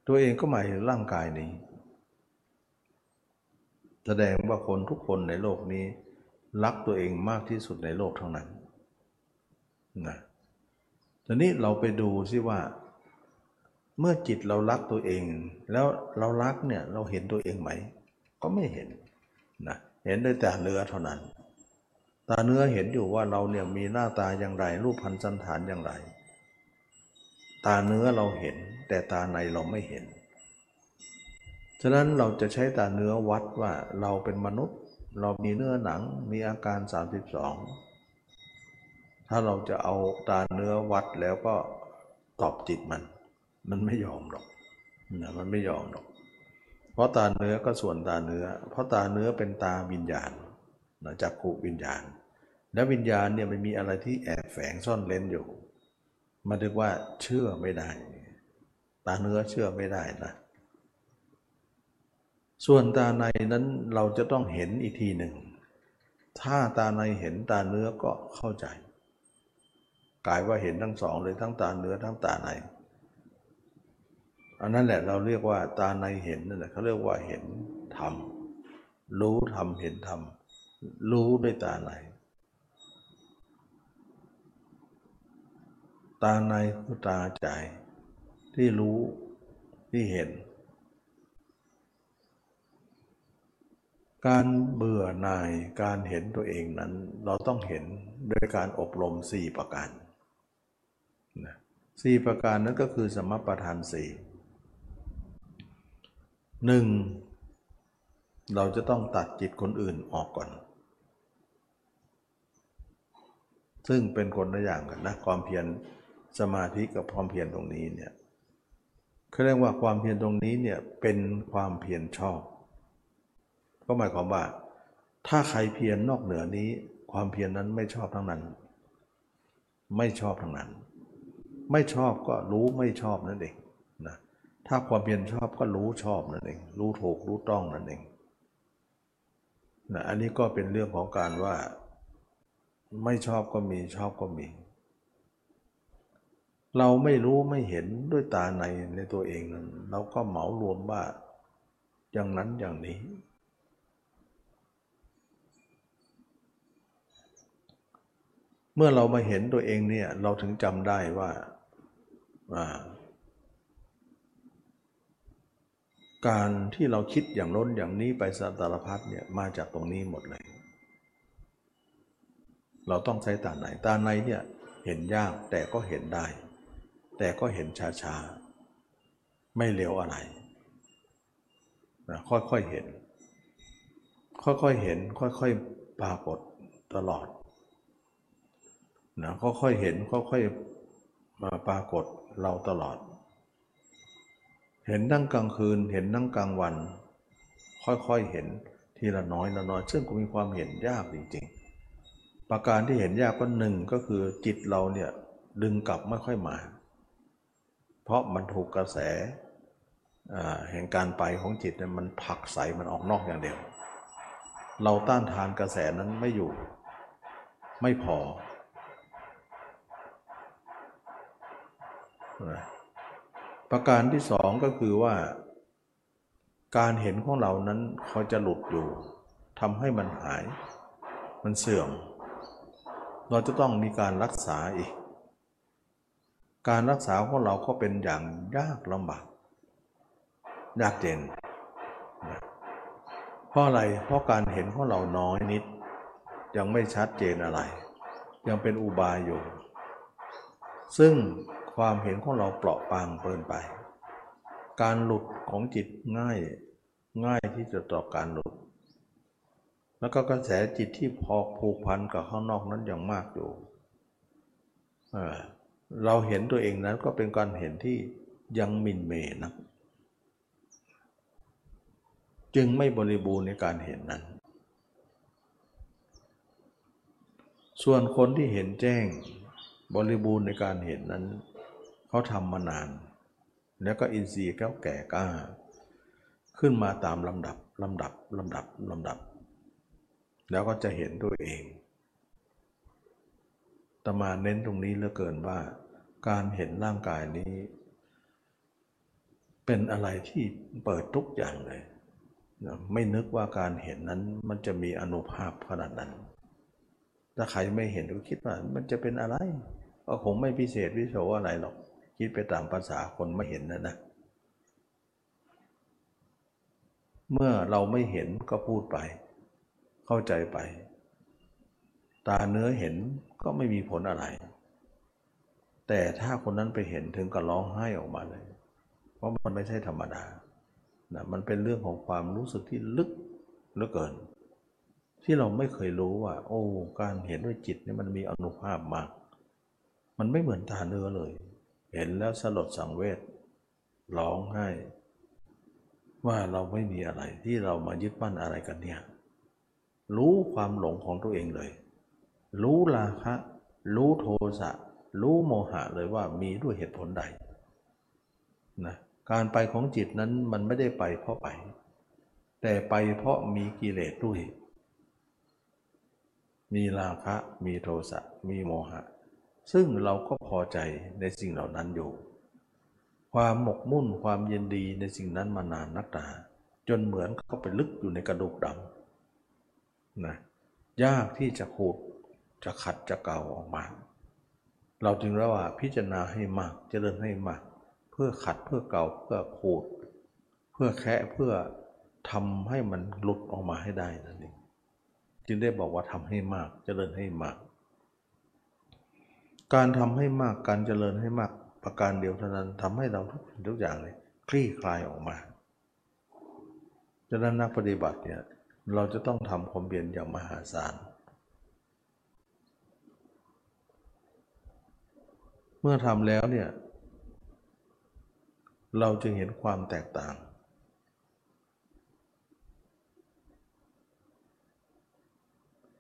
ตัวเองก็หมายถึงร่างกายนี้ แสดงว่าคนทุกคนในโลกนี้ รักตัวเองมากที่สุดในโลกเท่านั้นนะทีนี้เราไปดูซิว่า เมื่อจิตเรารักตัวเอง แล้วเรารักเนี่ยเราเห็นตัวเองไหม ก็ไม่เห็นนะเห็นได้แต่เนื้อเท่านั้นตาเนื้อเห็นอยู่ว่าเราเนี่ยมีหน้าตาอย่างไร รูปพันธ์สันฐานอย่างไร ตาเนื้อเราเห็น แต่ตาในเราไม่เห็น ฉะนั้นเราจะใช้ตาเนื้อวัดว่าเราเป็นมนุษย์ เรามีเนื้อหนังมีอาการ 32 ถ้าเราจะเอาตาเนื้อวัดแล้วก็ตอบจิตมัน มันไม่ยอมหรอกนะมันไม่ยอมหรอก เพราะตาเนื้อก็ส่วนตาเนื้อ เพราะตาเนื้อเป็นตาวิญญาณนะจักขุวิญญาณ แล้ววิญญาณเนี่ยมันมีอะไรที่แอบแฝงซ่อนเล้นอยู่ มันเรียกว่าเชื่อไม่ได้ ตาเนื้อเชื่อไม่ได้นะ ส่วนตาในนั้นเราจะต้องเห็นอีกทีหนึ่ง ถ้าตาในเห็นตาเนื้อก็เข้าใจ กลายว่าเห็นทั้งสองเลยทั้งตาเนื้อทั้งตาใน อันนั้นแหละเราเรียกว่าตาในเห็นนั่นแหละเขาเรียกว่าเห็นธรรม รู้ธรรมเห็นธรรม รู้ด้วยตาใน ตาในคือตาใจ ที่รู้ที่เห็น การเบื่อหน่ายการเห็นตัวเองนั้น เราต้องเห็นโดยการอบรมสี่ประการสี่ประการนั้นก็คือสมประทานสี่หนึ่งเราจะต้องตัดจิตคนอื่นออกก่อน ซึ่งเป็นคนละอย่างกันนะความเพียร สมาธิกับความเพียรตรงนี้เนี่ยเขาเรียกว่าความเพียรตรงนี้เนี่ยเป็นความเพียรชอบ ก็หมายความว่า ถ้าใครเพียรนอกเหนือนี้ ความเพียรนนั้นไม่ชอบทั้งนั้น ไม่ชอบทั้งนั้น ไม่ชอบก็รู้ไม่ชอบนั่นเองนะถ้าความเพียรชอบก็รู้ชอบนั่นเอง รู้ถูกรู้ต้องนั่นเองนะอันนี้ก็เป็นเรื่องของการว่า ไม่ชอบก็มีชอบก็มี เราไม่รู้ไม่เห็นด้วยตาในในตัวเองนั้น เราก็เหมารวมว่าอย่างนั้นอย่างนี้ เมื่อเรามาเห็นตัวเองเนี่ย เราถึงจำได้ว่าการที่เราคิดอย่างล้นอย่างนี้ไปสารพัดเนี่ยมาจากตรงนี้หมดเลย เราต้องใช้ตาไหนตาในเนี่ยเห็นยากแต่ก็เห็นได้ แต่ก็เห็นช้าๆ ไม่เร็วอะไรนะค่อยๆเห็น ค่อยๆเห็น ค่อยๆปรากฏตลอดนะค่อยๆเห็นค่อยๆมาปรากฏเราตลอด เห็นนั่งกลางคืนเห็นนั่งกลางวัน ค่อยๆเห็นทีละน้อยละน้อย ซึ่งก็มีความเห็นยากจริงๆ ประการที่เห็นยากก็หนึ่งก็คือจิตเราเนี่ยดึงกลับไม่ค่อยมา เพราะมันถูกกระแสแห่งการไปของจิตเนี่ยมันผลักใสมันออกนอกอย่างเดียว เราต้านทานกระแสนั้นไม่อยู่ ไม่พอ ประการที่สองก็คือว่า การเห็นของเรานั้นคอยจะหลุดอยู่ทำให้มันหาย มันเสื่อม เราจะต้องมีการรักษาอีก การรักษาของเราก็เป็นอย่างยากลำบากยากเย็นเพราะอะไรเพราะการเห็นของเราน้อยนิด ยังไม่ชัดเจนอะไร ยังเป็นอุบายอยู่ ซึ่งความเห็นของเราเปราะบางเกินไป การหลุดของจิตง่ายง่ายที่จะต่อการหลุด แล้วก็กระแสจิตที่พอผูกพันกับข้างนอกนั้นอย่างมากอยู่ เราเห็นตัวเองนั้นก็เป็นการเห็นที่ยังมินเมนะจึงไม่บริบูรณ์ในการเห็นนั้น ส่วนคนที่เห็นแจ้งบริบูรณ์ในการเห็นนั้น เขาทำมานาน แล้วก็อินทรีย์แก้วแก่กล้า ขึ้นมาตามลำดับลำดับลำดับลำดับ แล้วก็จะเห็นตัวเอง ตมาเน้นตรงนี้เหลือเกินว่า การเห็นร่างกายนี้ เป็นอะไรที่เปิดทุกอย่างเลยไม่นึกว่าการเห็นนั้นมันจะมีอนุภาพขนาดนั้น ถ้าใครไม่เห็นก็คิดว่ามันจะเป็นอะไร ก็คงไม่พิเศษวิโสอะไรหรอก คิดไปตามภาษาคนไม่เห็นนะนะ เมื่อเราไม่เห็นก็พูดไป เข้าใจไป ตาเนื้อเห็น ก็ไม่มีผลอะไร แต่ถ้าคนนั้นไปเห็นถึงกับร้องไห้ออกมาเลย เพราะมันไม่ใช่ธรรมดานะมันเป็นเรื่องของความรู้สึกที่ลึกเหลือเกิน ที่เราไม่เคยรู้ว่า โอ้ การเห็นด้วยจิตนี่มันมีอนุภาพมาก มันไม่เหมือนตาเนื้อเลย เห็นแล้วสลดสังเวชร้องไห้ ว่าเราไม่มีอะไรที่เรามายึดมั่นอะไรกันเนี่ย รู้ความหลงของตัวเองเลย รู้ราคะ รู้โทสะ รู้โมหะเลยว่ามีด้วยเหตุผลใดนะการไปของจิตนั้นมันไม่ได้ไปเพราะไป แต่ไปเพราะมีกิเลสด้วย มีราคะ มีโทสะ มีโมหะ ซึ่งเราก็พอใจในสิ่งเหล่านั้นอยู่ ความหมกมุ่นความเย็นดีในสิ่งนั้นมานานนักตาจนเหมือนเข้าไปลึกอยู่ในกระดูกดำนะยากที่จะขูด จะขัดจะเก่าออกมา เราจึงระว่าพิจารณาให้มากเจริญให้มาก เพื่อขัดเพื่อเก่าเพื่อขูด เพื่อแคะเพื่อทำให้มันหลุดออกมาให้ได้นั่นเองจึงได้บอกว่าทำให้มากเจริญให้มาก การทำให้มากการเจริญให้มากประการเดียวเท่านั้นทำให้เราทุกสิ่งทุกอย่างเลยคลี่คลายออกมาดังนั้นนักปฏิบัติเนี่ยเราจะต้องทำความเพียรอย่างมหาศาล มื่อทำแล้วเนี่ย เราจึงเห็นความแตกต่าง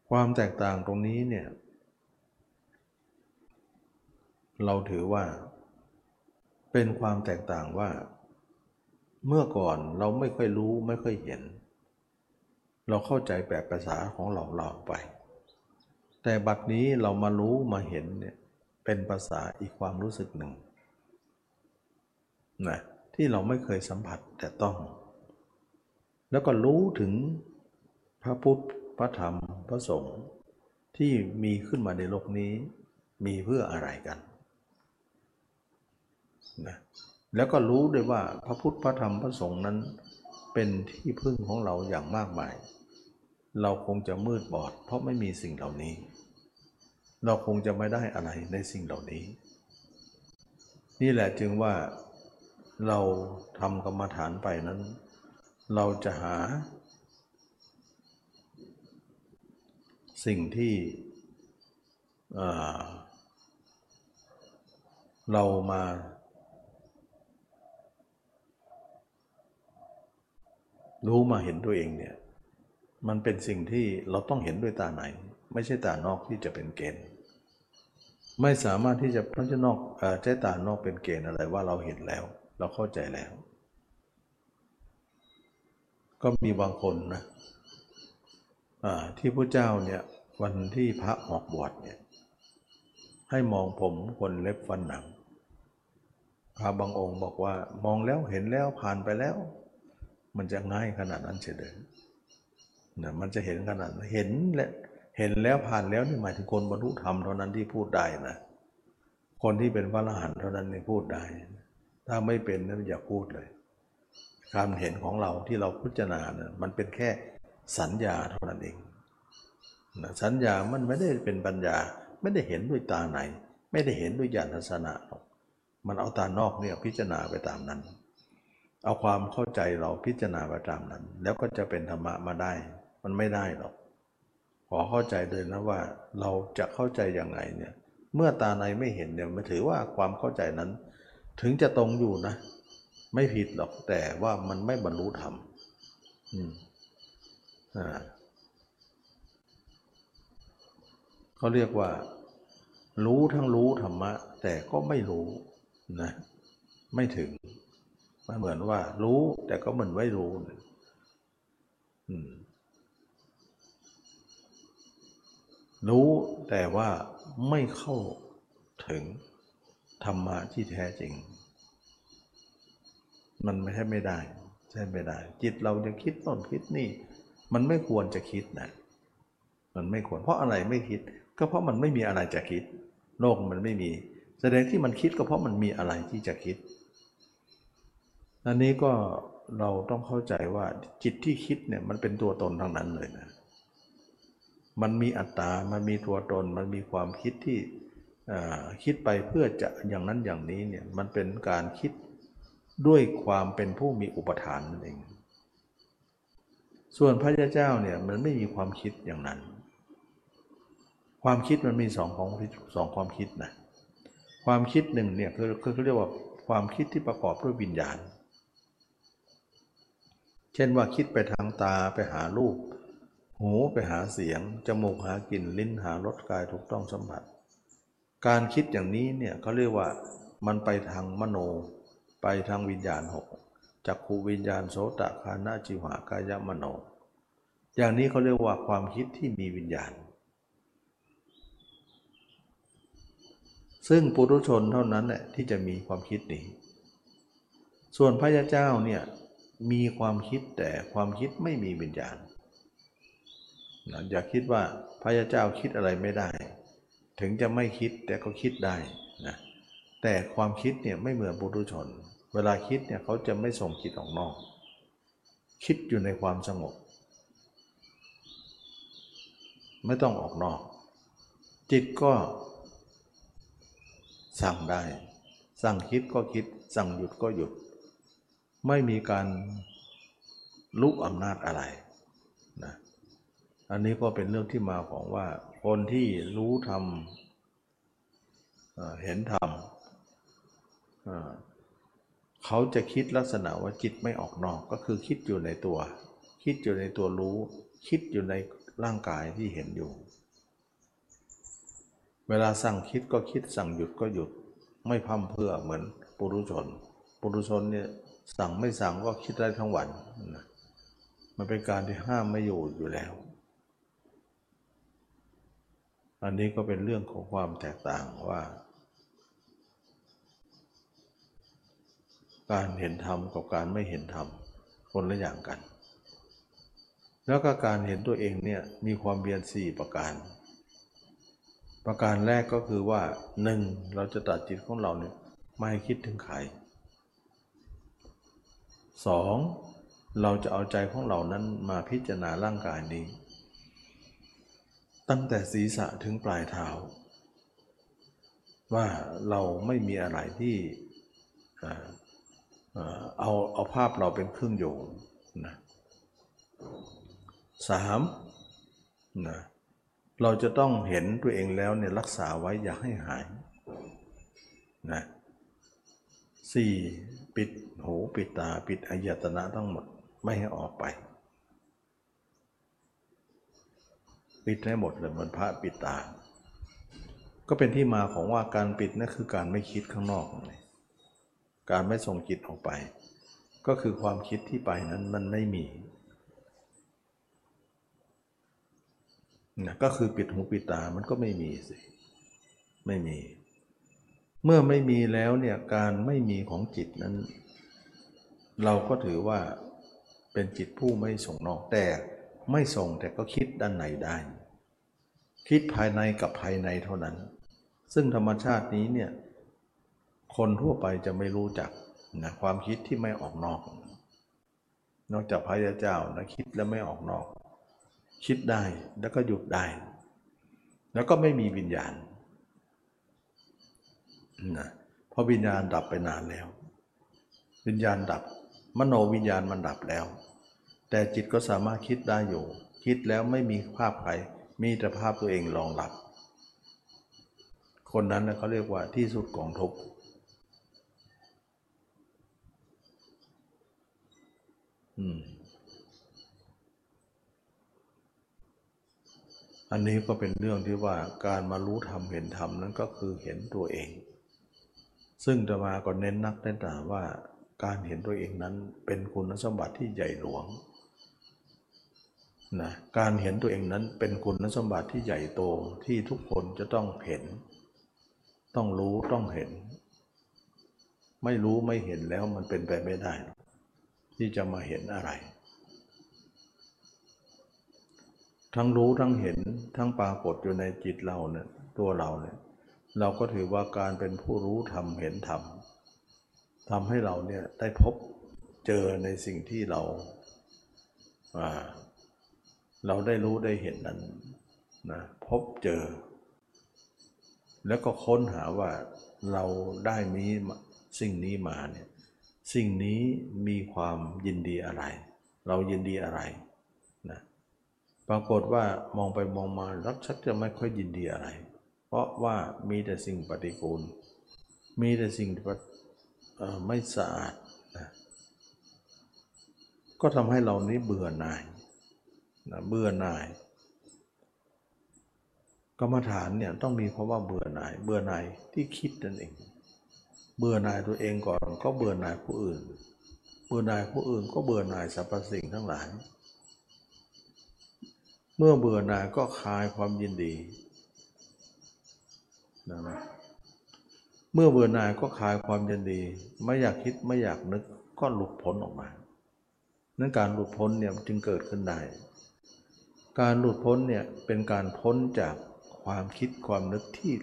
ความแตกต่างตรงนี้เนี่ย เราถือว่า เป็นความแตกต่างว่า เมื่อก่อนเราไม่ค่อยรู้ไม่ค่อยเห็น เราเข้าใจแบบภาษาของเราเราไป แต่บัดนี้เรามารู้มาเห็นเนี่ย เป็นภาษาอีกความรู้สึกหนึ่งนะที่เราไม่เคยสัมผัสแต่ต้อง แล้วก็รู้ถึงพระพุทธพระธรรมพระสงฆ์ที่มีขึ้นมาในโลกนี้มีเพื่ออะไรกันนะแล้วก็รู้ด้วยว่าพระพุทธพระธรรมพระสงฆ์นั้นเป็นที่พึ่งของเราอย่างมากมาย เราคงจะมืดบอด เพราะไม่มีสิ่งเหล่านี้ เราคงจะไม่ได้อะไรในสิ่งเหล่านี้ นี่แหละจึงว่าเราทำกรรมฐานไปนั้น เราจะหา สิ่งที่เรามารู้มาเห็นตัวเองเนี่ย มันเป็นสิ่งที่เราต้องเห็นด้วยตาไหน ไม่ใช่ตานอกที่จะเป็นเกณฑ์ ไม่สามารถที่จะพระเจ้านอกใช้ตานอกเป็นเกณฑ์อะไรว่าเราเห็นแล้ว เราเข้าใจแล้ว ก็มีบางคนนะที่พระเจ้าเนี่ยวันที่พระออกบวชเนี่ยให้มองผมคนเล็บฟันหนังพระบางองค์บอกว่ามองแล้วเห็นแล้วผ่านไปแล้ว มันจะง่ายขนาดนั้นเฉยเลยนะมันจะเห็นขนาดเห็นและ เห็นแล้วผ่านแล้วนี่หมายถึงคนบรรลุธรรมเท่านั้นที่พูดได้นะ คนที่เป็นพระอรหันต์เท่านั้นที่พูดได้ ถ้าไม่เป็นนั้นอย่าพูดเลยการเห็นของเราที่เราพิจารณานะมันเป็นแค่สัญญาเท่านั้นเองนะสัญญามันไม่ได้เป็นปัญญา ไม่ได้เห็นด้วยตาไหน ไม่ได้เห็นด้วยญาณทัศนะหรอกมันเอาตานอกเนี่ยพิจารณาไปตามนั้น เอาความเข้าใจเราพิจารณาประจำนั้น แล้วก็จะเป็นธรรมะมาได้ มันไม่ได้หรอก ขอเข้าใจเลยนะว่าเราจะเข้าใจอยังไงเนี่ยเมื่อตาในไม่เห็นเนี่ยมันถือว่าความเข้าใจนั้น ถึงจะตรงอยู่นะ ไม่ผิดหรอกแต่ว่ามันไม่บรรลุธรรมอืมอ่าเขาเรียกว่า รู้ทั้งรู้ธรรมะ แต่ก็ไม่รู้นะไม่ถึงมันเหมือนว่า รู้แต่ก็เหมือนไม่รู้อืม รู้แต่ว่าไม่เข้าถึงธรรมะที่แท้จริง มันไม่ใช่ไม่ได้ ใช่ไม่ได้ จิตเราจะคิดต้นคิดนี่ มันไม่ควรจะคิดนะมันไม่ควร เพราะอะไรไม่คิด ก็เพราะมันไม่มีอะไรจะคิด โลกมันไม่มี แสดงที่มันคิดก็เพราะมันมีอะไรที่จะคิดอันนี้ก็เราต้องเข้าใจว่าจิตที่คิดเนี่ยมันเป็นตัวตนทั้งนั้นเลยนะ มันมีอัตตา มันมีตัวตน มันมีความคิดที่คิดไปเพื่อจะอย่างนั้นอย่างนี้เนี่ยมันเป็นการคิดด้วยความเป็นผู้มีอุปทานนั่นเอง ส่วนพระเจ้าเนี่ยมันไม่มีความคิดอย่างนั้น ความคิดมันมีสองของสองความคิดนะความคิดหนึ่งเนี่ยคือคือเรียกว่าความคิดที่ประกอบด้วยวิญญาณ เช่นว่าคิดไปทางตาไปหารูป หูไปหาเสียง จมูกหากลิ่น ลิ้นหารสกายถูกต้องสัมผัส การคิดอย่างนี้เนี่ยเขาเรียกว่ามันไปทางมโน ไปทางวิญญาณหกจักขูวิญญาณโสตคานาจิวหากายมโน อย่างนี้เขาเรียกว่าความคิดที่มีวิญญาณ ซึ่งปุถุชนเท่านั้นแหละที่จะมีความคิดนี้ ส่วนพระยาเจ้าเนี่ยมีความคิดแต่ความคิดไม่มีวิญญาณ นะอย่าคิดว่าพระยาเจ้าคิดอะไรไม่ได้ ถึงจะไม่คิดแต่ก็คิดได้นะแต่ความคิดเนี่ยไม่เหมือนปุถุชน เวลาคิดเนี่ยเขาจะไม่ส่งจิตออกนอก คิดอยู่ในความสงบ ไม่ต้องออกนอก จิตก็สั่งได้ สั่งคิดก็คิด สั่งหยุดก็หยุด ไม่มีการลุกอำนาจอะไร อันนี้ก็เป็นเรื่องที่มาของว่า คนที่รู้ธรรมเห็นธรรมเขาจะคิดลักษณะว่าจิตไม่ออกนอกก็คือคิดอยู่ในตัว คิดอยู่ในตัวรู้ คิดอยู่ในร่างกายที่เห็นอยู่ เวลาสั่งคิดก็คิดสั่งหยุดก็หยุดไม่พั่มเพื่อเหมือนปุรุชน ปุรุชนเนี่ยสั่งไม่สั่งก็คิดได้ทั้งวันนะมันเป็นการที่ห้ามไม่อยู่อยู่แล้ว อันนี้ก็เป็นเรื่องของความแตกต่างว่า การเห็นธรรมกับการไม่เห็นธรรมคนละอย่างกัน แล้วก็การเห็นตัวเองเนี่ยมีความเบียนสี่ประการ ประการแรกก็คือว่าหนึ่งเราจะตัดจิตของเราเนี่ยไม่คิดถึงใครสองเราจะเอาใจของเรานั้นมาพิจารณาร่างกายนี้ ตั้งแต่ศีรษะถึงปลายเท้า ว่าเราไม่มีอะไรที่เอาเอาภาพเราเป็นเครื่องโยงนะสามนะเราจะต้องเห็นตัวเองแล้วเนี่ยรักษาไว้อย่าให้หายนะสี่ปิดหูปิดตาปิดอายตนะทั้งหมดไม่ให้ออกไป ปิดให้หมดเลยเหมือนพระปิดตา ก็เป็นที่มาของว่าการปิดนั่นคือการไม่คิดข้างนอกเลยการไม่ส่งจิตออกไป ก็คือความคิดที่ไปนั้นมันไม่มีนะก็คือปิดหูปิดตามันก็ไม่มีสิไม่มี เมื่อไม่มีแล้วเนี่ยการไม่มีของจิตนั้น เราก็ถือว่าเป็นจิตผู้ไม่ส่งนอกแต่ไม่ส่งแต่ก็คิดด้านในได้ คิดภายในกับภายในเท่านั้น ซึ่งธรรมชาตินี้เนี่ยคนทั่วไปจะไม่รู้จักนะความคิดที่ไม่ออกนอก นอกจากพระยาเจ้านะคิดแล้วไม่ออกนอก คิดได้แล้วก็หยุดได้ แล้วก็ไม่มีวิญญาณนะเพราะวิญญาณดับไปนานแล้ว วิญญาณดับ มโนวิญญาณมันดับแล้ว แต่จิตก็สามารถคิดได้อยู่ คิดแล้วไม่มีภาพใคร มีต่ภาพตัวเองรองรับ คนนั้นเขาเรียกว่าที่สุดของทุกข์อันนี้ก็เป็นเรื่องที่ว่าการมารู้ธรรมเห็นธรรมนั้นก็คือเห็นตัวเอง ซึ่งจะมาก็เน้นนักเน้นหนาว่าการเห็นตัวเองนั้นเป็นคุณสมบัติที่ใหญ่หลวง นะการเห็นตัวเองนั้นเป็นคุณสมบัติที่ใหญ่โตที่ทุกคนจะต้องเห็น ต้องรู้ต้องเห็น ไม่รู้ไม่เห็นแล้วมันเป็นไปไม่ได้ ที่จะมาเห็นอะไร ทั้งรู้ทั้งเห็นทั้งปรากฏอยู่ในจิตเราเนี่ยตัวเราเนี่ยเราก็ถือว่าการเป็นผู้รู้ธรรมเห็นธรรมทำให้เราเนี่ยได้พบเจอในสิ่งที่เรา เราได้รู้ได้เห็นนั้นนะพบเจอ แล้วก็ค้นหาว่าเราได้มีสิ่งนี้มาเนี่ยสิ่งนี้มีความยินดีอะไร เรายินดีอะไรนะปรากฏว่ามองไปมองมารักชักจะไม่ค่อยยินดีอะไร เพราะว่ามีแต่สิ่งปฏิกูล มีแต่สิ่งที่ไม่สะอาดนะก็ทำให้เรานี้เบื่อหน่าย นะเบื่อหน่าย กรรมฐานเนี่ยต้องมีเพราะว่าเบื่อหน่าย เบื่อหน่ายที่คิดนั่นเอง เบื่อหน่ายตัวเองก่อนก็เบื่อหน่ายผู้อื่น เบื่อหน่ายผู้อื่นก็เบื่อหน่ายสรรพสิ่งทั้งหลาย เมื่อเบื่อหน่ายก็คลายความยินดีนะเมื่อเบื่อหน่ายก็คลายความยินดี ไม่อยากคิดไม่อยากนึกก็หลุดพ้นออกมานั้นการหลุดพ้นเนี่ยจึงเกิดขึ้นได้ การหลุดพ้นเนี่ยเป็นการพ้นจากความคิดความนึกที่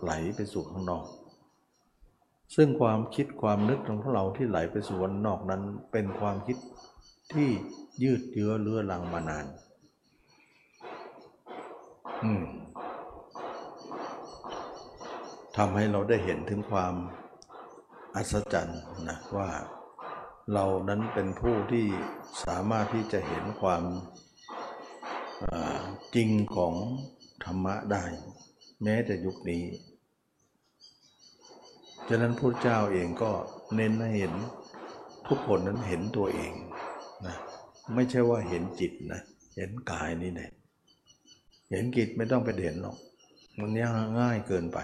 ไหลไปสู่ข้างนอก ซึ่งความคิดความนึกของพวกเราที่ไหลไปสู่วันนอกนั้น เป็นความคิดที่ยืดเยื้อเลื้อรังมานาน อืมทำให้เราได้เห็นถึงความอัศจรรย์นะว่าเรานั้นเป็นผู้ที่สามารถที่จะเห็นความ จริงของธรรมะได้ แม้แต่ยุคนี้ฉะนั้นพระเจ้าเองก็เน้นให้เห็นทุกคนนั้นเห็นตัวเองนะไม่ใช่ว่าเห็นจิตนะเห็นกายนี่แหละเห็นจิตไม่ต้องไปเห็นหรอก มันยากง่ายเกินไป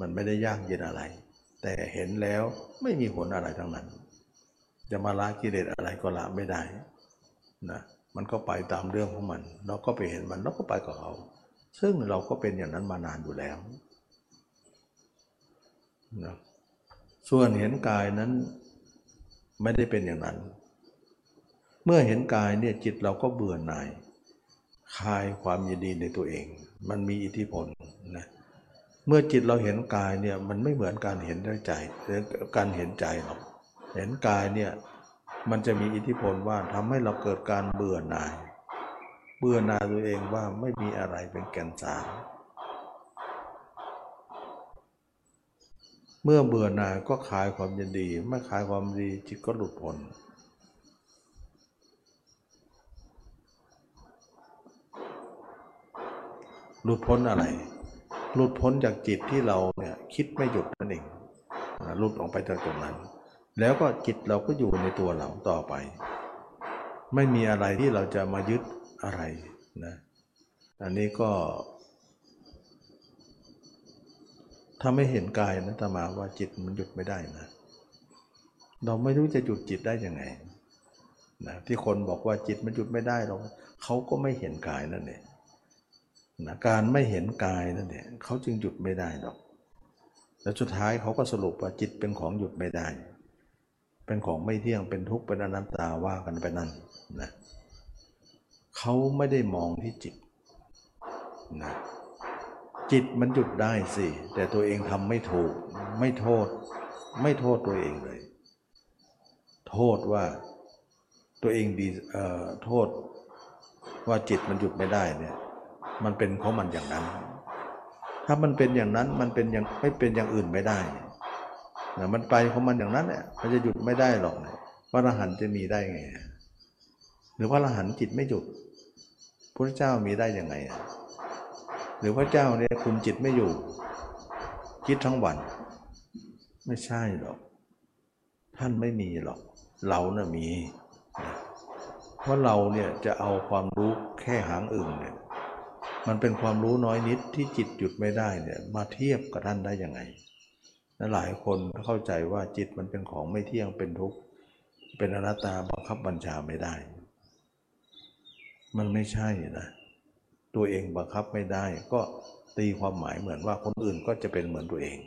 มันไม่ได้ยากเย็นอะไร แต่เห็นแล้วไม่มีผลอะไรทั้งนั้น จะมาละกิเลสอะไรก็ละไม่ได้นะ มันก็ไปตามเรื่องของมัน เราก็ไปเห็นมันเราก็ไปกับเขา ซึ่งเราก็เป็นอย่างนั้นมานานอยู่แล้วนะส่วนเห็นกายนั้นไม่ได้เป็นอย่างนั้น เมื่อเห็นกายเนี่ยจิตเราก็เบื่อหน่ายคลายความยินดีในตัวเอง มันมีอิทธิพลนะเมื่อจิตเราเห็นกายเนี่ยมันไม่เหมือนการเห็นด้วยใจการเห็นใจหรอกเห็นกายเนี่ย มันจะมีอิทธิพลว่าทำให้เราเกิดการเบื่อหน่าย เบื่อหน่ายตัวเองว่าไม่มีอะไรเป็นแก่นสาร เมื่อเบื่อหน่ายก็คลายความยินดี ไม่คลายความดีจิตก็หลุดพ้นหลุดพ้นอะไร หลุดพ้นจากจิตที่เราเนี่ยคิดไม่หยุดนั่นเองหลุดออกไปจากตรงนั้น แล้วก็จิตเราก็อยู่ในตัวเราต่อไป ไม่มีอะไรที่เราจะมายึดอะไรนะอันนี้ก็ ถ้าไม่เห็นกายนะตมาว่าจิตมันหยุดไม่ได้นะ เราไม่รู้จะหยุดจิตได้ยังไงนะที่คนบอกว่าจิตมันหยุดไม่ได้หรอกเขาก็ไม่เห็นกายนั่นเองนะการไม่เห็นกายนั่นเนี่ยเขาจึงหยุดไม่ได้หรอกแล้วสุดท้ายเขาก็สรุปว่าจิตเป็นของหยุดไม่ได้ เป็นของไม่เที่ยงเป็นทุกข์เป็นอนัตตาว่ากันไปนั่นนะเขาไม่ได้มองที่จิตนะจิตมันหยุดได้สิ แต่ตัวเองทำไม่ถูก ไม่โทษ ไม่โทษตัวเองเลย โทษว่าตัวเองดีเอ่อโทษว่าจิตมันหยุดไม่ได้เนี่ย มันเป็นของมันอย่างนั้น ถ้ามันเป็นอย่างนั้นมันเป็นอย่างไม่เป็นอย่างอื่นไม่ได้ นะมันไปของมันอย่างนั้นเนี่ยมันจะหยุดไม่ได้หรอกพระอรหันต์จะมีได้ไง หรือพระอรหันต์จิตไม่หยุดพระเจ้ามีได้ยังไง หรือพระเจ้าเนี่ยคุมจิตไม่อยู่ คิดทั้งวัน ไม่ใช่หรอก ท่านไม่มีหรอก เราน่ะมี เพราะเราเนี่ยจะเอาความรู้แค่หางอึ่งเนี่ยมันเป็นความรู้น้อยนิดที่จิตหยุดไม่ได้เนี่ยมาเทียบกับท่านได้ยังไง หลายคนเข้าใจว่าจิตมันเป็นของไม่เที่ยงเป็นทุกข์เป็นอนัตตาบังคับบัญชาไม่ได้ มันไม่ใช่นะตัวเองบังคับไม่ได้ ก็ตีความหมายเหมือนว่าคนอื่นก็จะเป็นเหมือนตัวเอง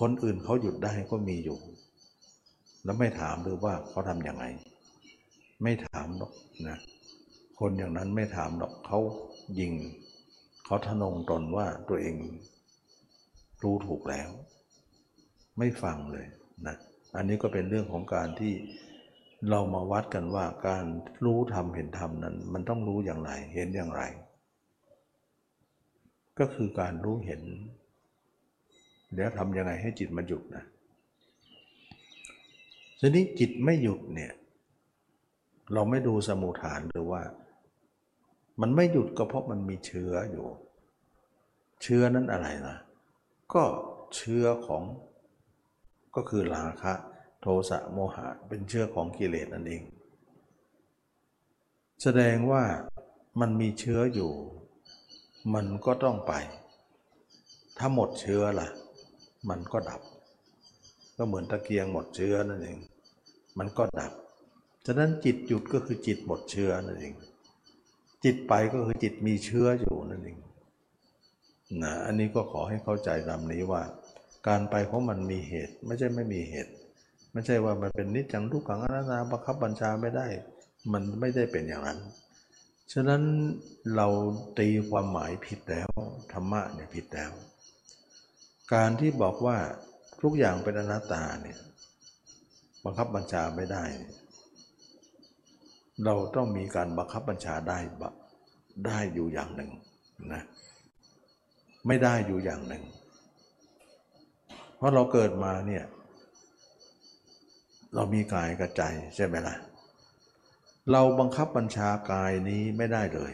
คนอื่นเขาหยุดได้ก็มีอยู่ แล้วไม่ถามหรือว่าเขาทำยังไง ไม่ถามหรอกนะคนอย่างนั้นไม่ถามหรอกเขายิง เขาทะนงตนว่าตัวเองรู้ถูกแล้ว ไม่ฟังเลยนะอันนี้ก็เป็นเรื่องของการที่เรามาวัดกันว่าการรู้ธรรมเห็นธรรมนั้น มันต้องรู้อย่างไรเห็นอย่างไร ก็คือการรู้เห็น แล้วทำยังไงให้จิตมันหยุดนะทีนี้จิตไม่หยุดเนี่ยเราไม่ดูสมุทฐานหรือว่า มันไม่หยุดก็เพราะมันมีเชื้ออยู่ เชื้อนั้นอะไรล่ะก็เชื้อของ ก็คือราคะโทสะโมหะเป็นเชื้อของกิเลสนั่นเอง แสดงว่ามันมีเชื้ออยู่ มันก็ต้องไป ถ้าหมดเชื้อล่ะ มันก็ดับ ก็เหมือนตะเกียงหมดเชื้อนั่นเอง มันก็ดับ ฉะนั้นจิตหยุดก็คือจิตหมดเชื้อนั่นเอง จิตไปก็คือจิตมีเชื้ออยู่นั่นเองนะอันนี้ก็ขอให้เข้าใจตามนี้ว่า การไปของมันมีเหตุ ไม่ใช่ไม่มีเหตุ ไม่ใช่ว่ามันเป็นนิจจังทุกขังอนัตตาบังคับบัญชาไม่ได้ มันไม่ได้เป็นอย่างนั้น ฉะนั้นเราตีความหมายผิดแล้วธรรมะเนี่ยผิดแล้ว การที่บอกว่าทุกอย่างเป็นอนัตตาเนี่ยบังคับบัญชาไม่ได้ เราต้องมีการบังคับบัญชาได้ได้อยู่อย่างหนึ่งนะไม่ได้อยู่อย่างหนึ่ง ราะเราเกิดมาเนี่ย เรามีกายกับใจใช่ไหมล่ะ เราบังคับบัญชากายนี้ไม่ได้เลย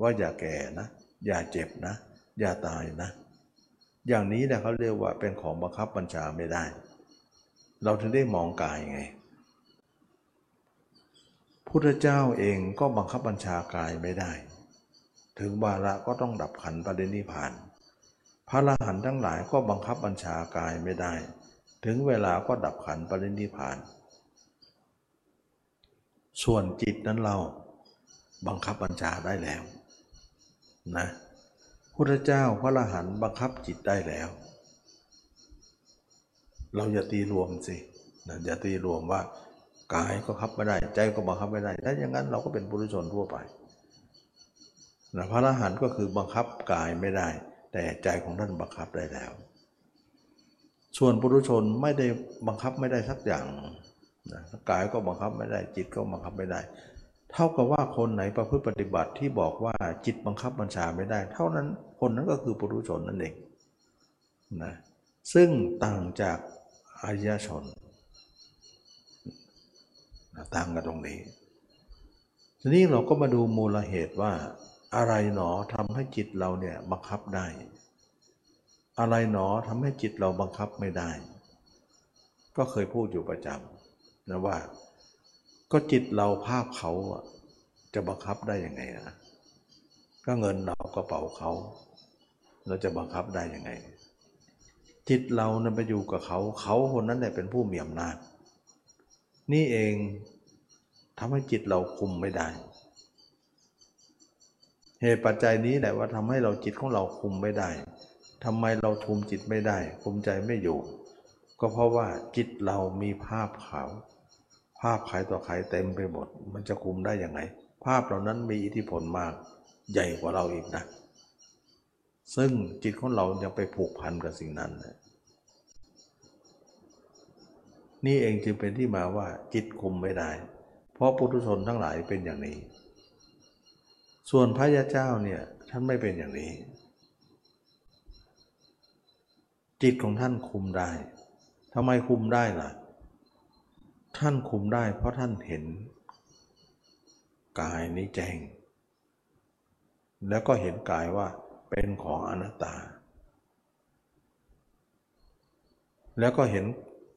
ว่าอย่าแก่นะ อย่าเจ็บนะ อย่าตายนะ อย่างนี้แหละเขาเรียกว่าเป็นของบังคับบัญชาไม่ได้ เราถึงได้มองกายไงพุทธเจ้าเองก็บังคับบัญชากายไม่ได้ ถึงวาระก็ต้องดับขันธ์ปรินิพพาน พระอรหันต์ทั้งหลายก็บังคับบัญชากายไม่ได้ ถึงเวลาก็ดับขันปรินิพาน ส่วนจิตนั้นเราบังคับบัญชาได้แล้วนะพุทธเจ้าพระอรหันต์บังคับจิตได้แล้ว เราอย่าตีรวมสินะอย่าตีรวมว่ากายก็คับไม่ได้ ใจก็บังคับไม่ได้ ถ้าอย่างนั้นเราก็เป็นปุถุษชนทั่วไปนะพระอรหันต์ก็คือบังคับกายไม่ได้ แต่ใจของท่านบังคับได้แล้ว ส่วนปุถุชนไม่ได้บังคับไม่ได้สักอย่างนะกายก็บังคับไม่ได้ จิตก็บังคับไม่ได้ เท่ากับว่าคนไหนประพฤติปฏิบัติที่บอกว่าจิตบังคับบัญชาไม่ได้ เท่านั้นคนนั้นก็คือปุถุชนนั่นเองนะซึ่งต่างจากอริยชนต่างกันตรงนี้ ทีนี้เราก็มาดูมูลเหตุว่า อะไรหนอทำให้จิตเราเนี่ยบังคับได้ อะไรหนอทำให้จิตเราบังคับไม่ได้ ก็เคยพูดอยู่ประจำนะว่า ก็จิตเราภาพเขาอะจะบังคับได้ยังไงนะก็เงินเรากระเป๋าเขา เราจะบังคับได้ยังไง จิตเรานั้นไปอยู่กับเขา เขาคนนั้นแหละเป็นผู้มีอำนาจ นี่เองทำให้จิตเราคุมไม่ได้ เหตุปัจจัยนี้แหละว่าทำให้เราจิตของเราคุมไม่ได้ทำไมเราคุมจิตไม่ได้ คุมใจไม่อยู่ ก็เพราะว่าจิตเรามีภาพขาว ภาพใครต่อใครเต็มไปหมด มันจะคุมได้ยังไง ภาพเหล่านั้นมีอิทธิพลมาก ใหญ่กว่าเราอีกนะ ซึ่งจิตของเรายังไปผูกพันกับสิ่งนั้น นี่เองจึงเป็นที่มาว่าจิตคุมไม่ได้ เพราะปุถุชนทั้งหลายเป็นอย่างนี้ ส่วนพระยาเจ้าเนี่ยท่านไม่เป็นอย่างนี้ จิตของท่านคุมได้ทำไมคุมได้ล่ะ ท่านคุมได้ เพราะท่านเห็น กายนี้แจ้ง แล้วก็เห็นกายว่าเป็นของอนัตตา แล้วก็เห็น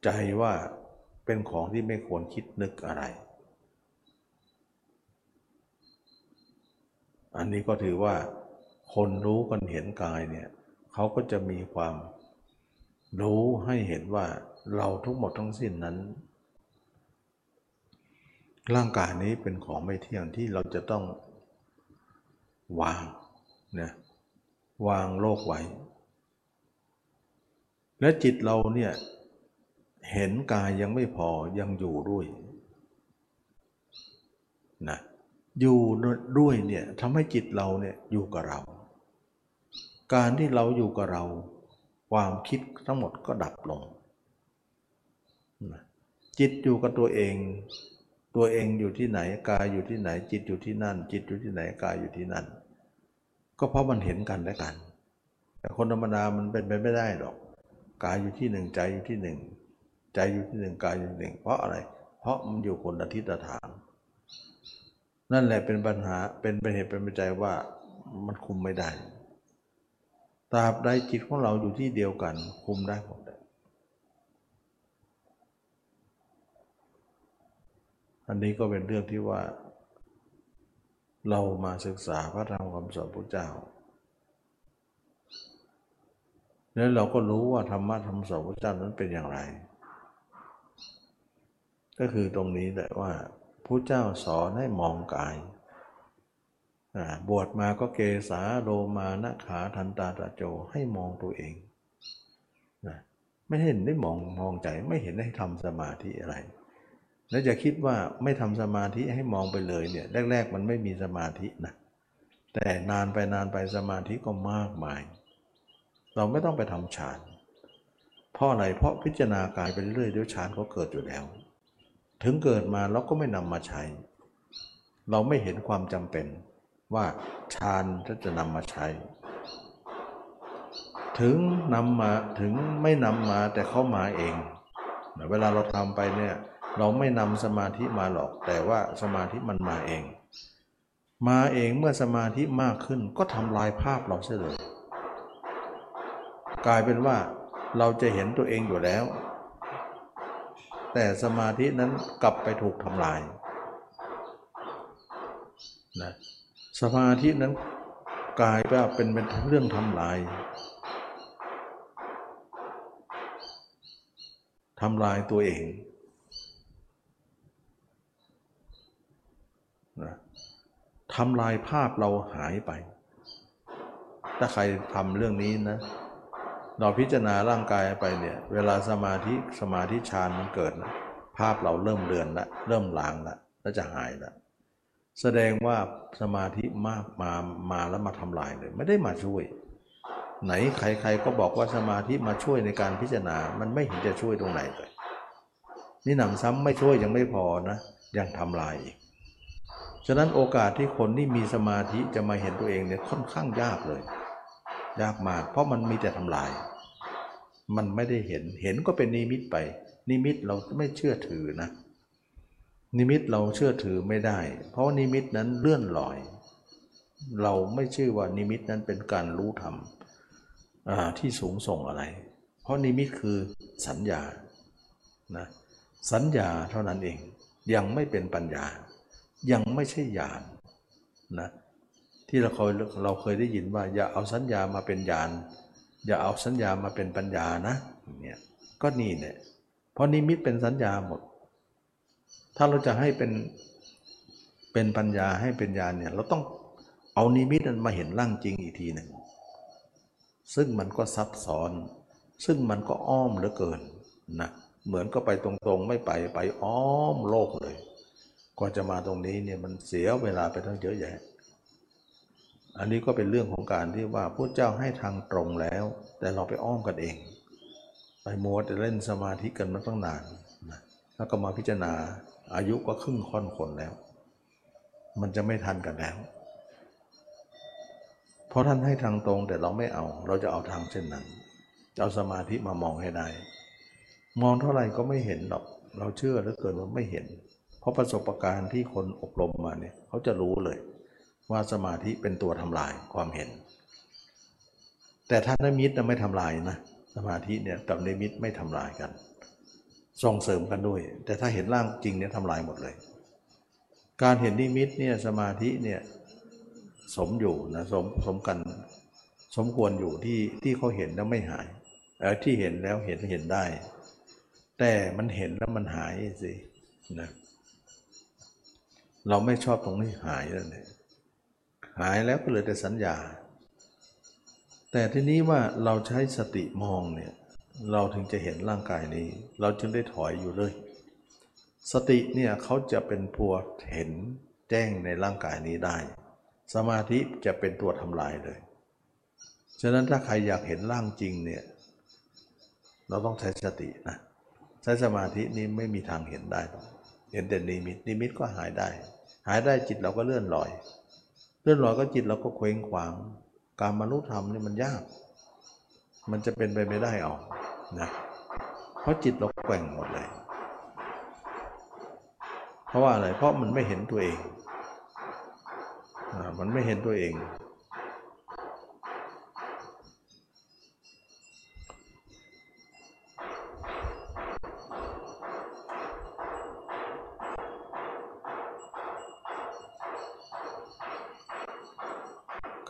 ใจว่าเป็นของที่ไม่ควรคิดนึกอะไร อันนี้ก็ถือว่าคนรู้กันเห็นกายเนี่ยเขาก็จะมีความรู้ให้เห็นว่าเราทุกหมดทั้งสิ้นนั้น ร่างกายนี้เป็นของไม่เที่ยงที่เราจะต้องวางนะวางโลกไว้ และจิตเราเนี่ยเห็นกายยังไม่พอยังอยู่ด้วยนะ อยู่ด้วยเนี่ยทำให้จิตเราเนี่ยอยู่กับเรา การที่เราอยู่กับเรา ความคิดทั้งหมดก็ดับลง จิตอยู่กับตัวเอง ตัวเองอยู่ที่ไหนกายอยู่ที่ไหน จิตอยู่ที่นั่น จิตอยู่ที่ไหนกายอยู่ที่นั่น ก็เพราะมันเห็นกันและกัน แต่คนธรรมดามันเป็นไปไม่ได้หรอกกายอยู่ที่หนึ่งใจอยู่ที่หนึ่งใจอยู่ที่หนึ่งกายอยู่ที่หนึ่งเพราะอะไร เพราะมันอยู่คนละทิศทาง นั่นแหละเป็นปัญหาเป็นเป็นเหตุเป็นปัจจัยว่ามันคุมไม่ได้ตราบใดจิตของเราอยู่ที่เดียวกัน คุมได้หมดอันนี้ก็เป็นเรื่องที่ว่า เรามาศึกษาพระธรรมคำสอนพระเจ้า แล้วเราก็รู้ว่าธรรมะธรรมสอนพระเจ้านั้นเป็นอย่างไร ก็คือตรงนี้แหละว่า พระเจ้าสอนให้มองกายบวชมาก็เกสาโลมานะขาทันตาตาโจให้มองตัวเองนะไม่เห็นได้มองมองใจไม่เห็นได้ทำสมาธิอะไร แล้วจะคิดว่าไม่ทำสมาธิให้มองไปเลยเนี่ยแรก ๆ มันไม่มีสมาธินะแต่นานไปนานไปสมาธิก็มากมาย เราไม่ต้องไปทำฌานเพราะอะไรเพราะพิจารณากายไปเรื่อยเดี๋ยวฌานเขาเกิดอยู่แล้ว ถึงเกิดมาเราก็ไม่นำมาใช้ เราไม่เห็นความจำเป็นว่าฌานจะนำมาใช้ ถึงนำมาถึงไม่นำมาแต่เขามาเอง เวลาเราทำไปเนี่ยเราไม่นำสมาธิมาหรอก แต่ว่าสมาธิมันมาเอง มาเองเมื่อสมาธิมากขึ้นก็ทำลายภาพเราเสียเลย กลายเป็นว่าเราจะเห็นตัวเองอยู่แล้ว แต่สมาธินั้นกลับไปถูกทำลายนะสมาธินั้นกลายเป็นเป็นเรื่องทำลายทำลายตัวเองนะทำลายภาพเราหายไป ถ้าใครทำเรื่องนี้นะ เราพิจารณาร่างกายไปเนี่ยเวลาสมาธิสมาธิฌานมันเกิดนะภาพเราเริ่มเลือนละเริ่มลางละแล้วจะหายละแสดงว่าสมาธิมากมามาแล้วมาทำลายเลย ไม่ได้มาช่วย ไหนใครๆก็บอกว่าสมาธิมาช่วยในการพิจารณา มันไม่เห็นจะช่วยตรงไหนเลยนี่หนำซ้ำไม่ช่วยยังไม่พอนะ ยังทำลายอีกฉะนั้นโอกาสที่คนที่มีสมาธิจะมาเห็นตัวเองเนี่ยค่อนข้างยากเลย ยากมาก เพราะมันมีแต่ทำลาย มันไม่ได้เห็นเห็นก็เป็นนิมิตไป นิมิตเราไม่เชื่อถือนะ นิมิตเราเชื่อถือไม่ได้ เพราะนิมิตนั้นเลื่อนลอย เราไม่ชื่อว่านิมิตนั้นเป็นการรู้ธรรมที่สูงส่งอะไร เพราะนิมิตคือสัญญานะสัญญาเท่านั้นเองยังไม่เป็นปัญญา ยังไม่ใช่ญาณนะ ที่เราเคยเราเคยได้ยินว่า อย่าเอาสัญญามาเป็นญาณอย่าเอาสัญญามาเป็นปัญญานะเนี่ยก็นี่เนี่ยเพราะนิมิตเป็นสัญญาหมด ถ้าเราจะให้เป็นเป็นปัญญาให้เป็นญาณเนี่ยเราต้องเอานิมิตนั้นมาเห็นร่างจริงอีกทีหนึ่งซึ่งมันก็ซับซ้อน ซึ่งมันก็อ้อมเหลือเกินนะเหมือนก็ไปตรงๆ ไม่ไปไปอ้อมโลกเลยกว่าจะมาตรงนี้เนี่ยมันเสียเวลาไปทั้งเยอะแยะ อันนี้ก็เป็นเรื่องของการที่ว่าพระเจ้าให้ทางตรงแล้ว แต่เราไปอ้อมกันเอง ไปมัวแต่เล่นสมาธิกันมาตั้งนานนะแล้วก็มาพิจารณาอายุก็ครึ่งค่อนคนแล้ว มันจะไม่ทันกันแล้ว เพราะท่านให้ทางตรงแต่เราไม่เอา เราจะเอาทางเช่นนั้นจะเอาสมาธิมามองให้ได้ มองเท่าไหร่ก็ไม่เห็นหรอก เราเชื่อเหลือเกินว่าไม่เห็น เพราะประสบการณ์ที่คนอบรมมาเนี่ยเขาจะรู้เลย ว่าสมาธิเป็นตัวทำลายความเห็น แต่ถ้านิมิตไม่ทำลายนะสมาธิเนี่ยกับนิมิตไม่ทำลายกัน ส่งเสริมกันด้วย แต่ถ้าเห็นร่างจริงเนี่ยทำลายหมดเลย การเห็นนิมิตเนี่ยสมาธิเนี่ยสมอยู่นะสมสมกันสมควรอยู่ที่ที่เขาเห็นแล้วไม่หายเออที่เห็นแล้วเห็นเห็นได้ แต่มันเห็นแล้วมันหายสินะเราไม่ชอบตรงนี้หายแล้วเนี่ย หายแล้วก็เหลยแต่สัญญา แต่ทีนี้ว่าเราใช้สติมองเนี่ยเราถึงจะเห็นร่างกายนี้ เราจึงได้ถอยอยู่เลย สติเนี่ยเขาจะเป็นตัวเห็นแจ้งในร่างกายนี้ได้ สมาธิจะเป็นตัวทำลายเลย ฉะนั้นถ้าใครอยากเห็นร่างจริงเนี่ยเราต้องใช้สตินะใช้สมาธินี้ไม่มีทางเห็นได้หรอกเห็นแต่นิมิตนิมิตก็หายได้ หายได้จิตเราก็เลื่อนลอย เลื่อนลอยก็จิตเราก็เคว้งขวาง การบรรลุธรรมนี่มันยาก มันจะเป็นไปไม่ได้ออกนะเพราะจิตเราแกว่งหมดเลย เพราะว่าอะไรเพราะมันไม่เห็นตัวเองอมันไม่เห็นตัวเอง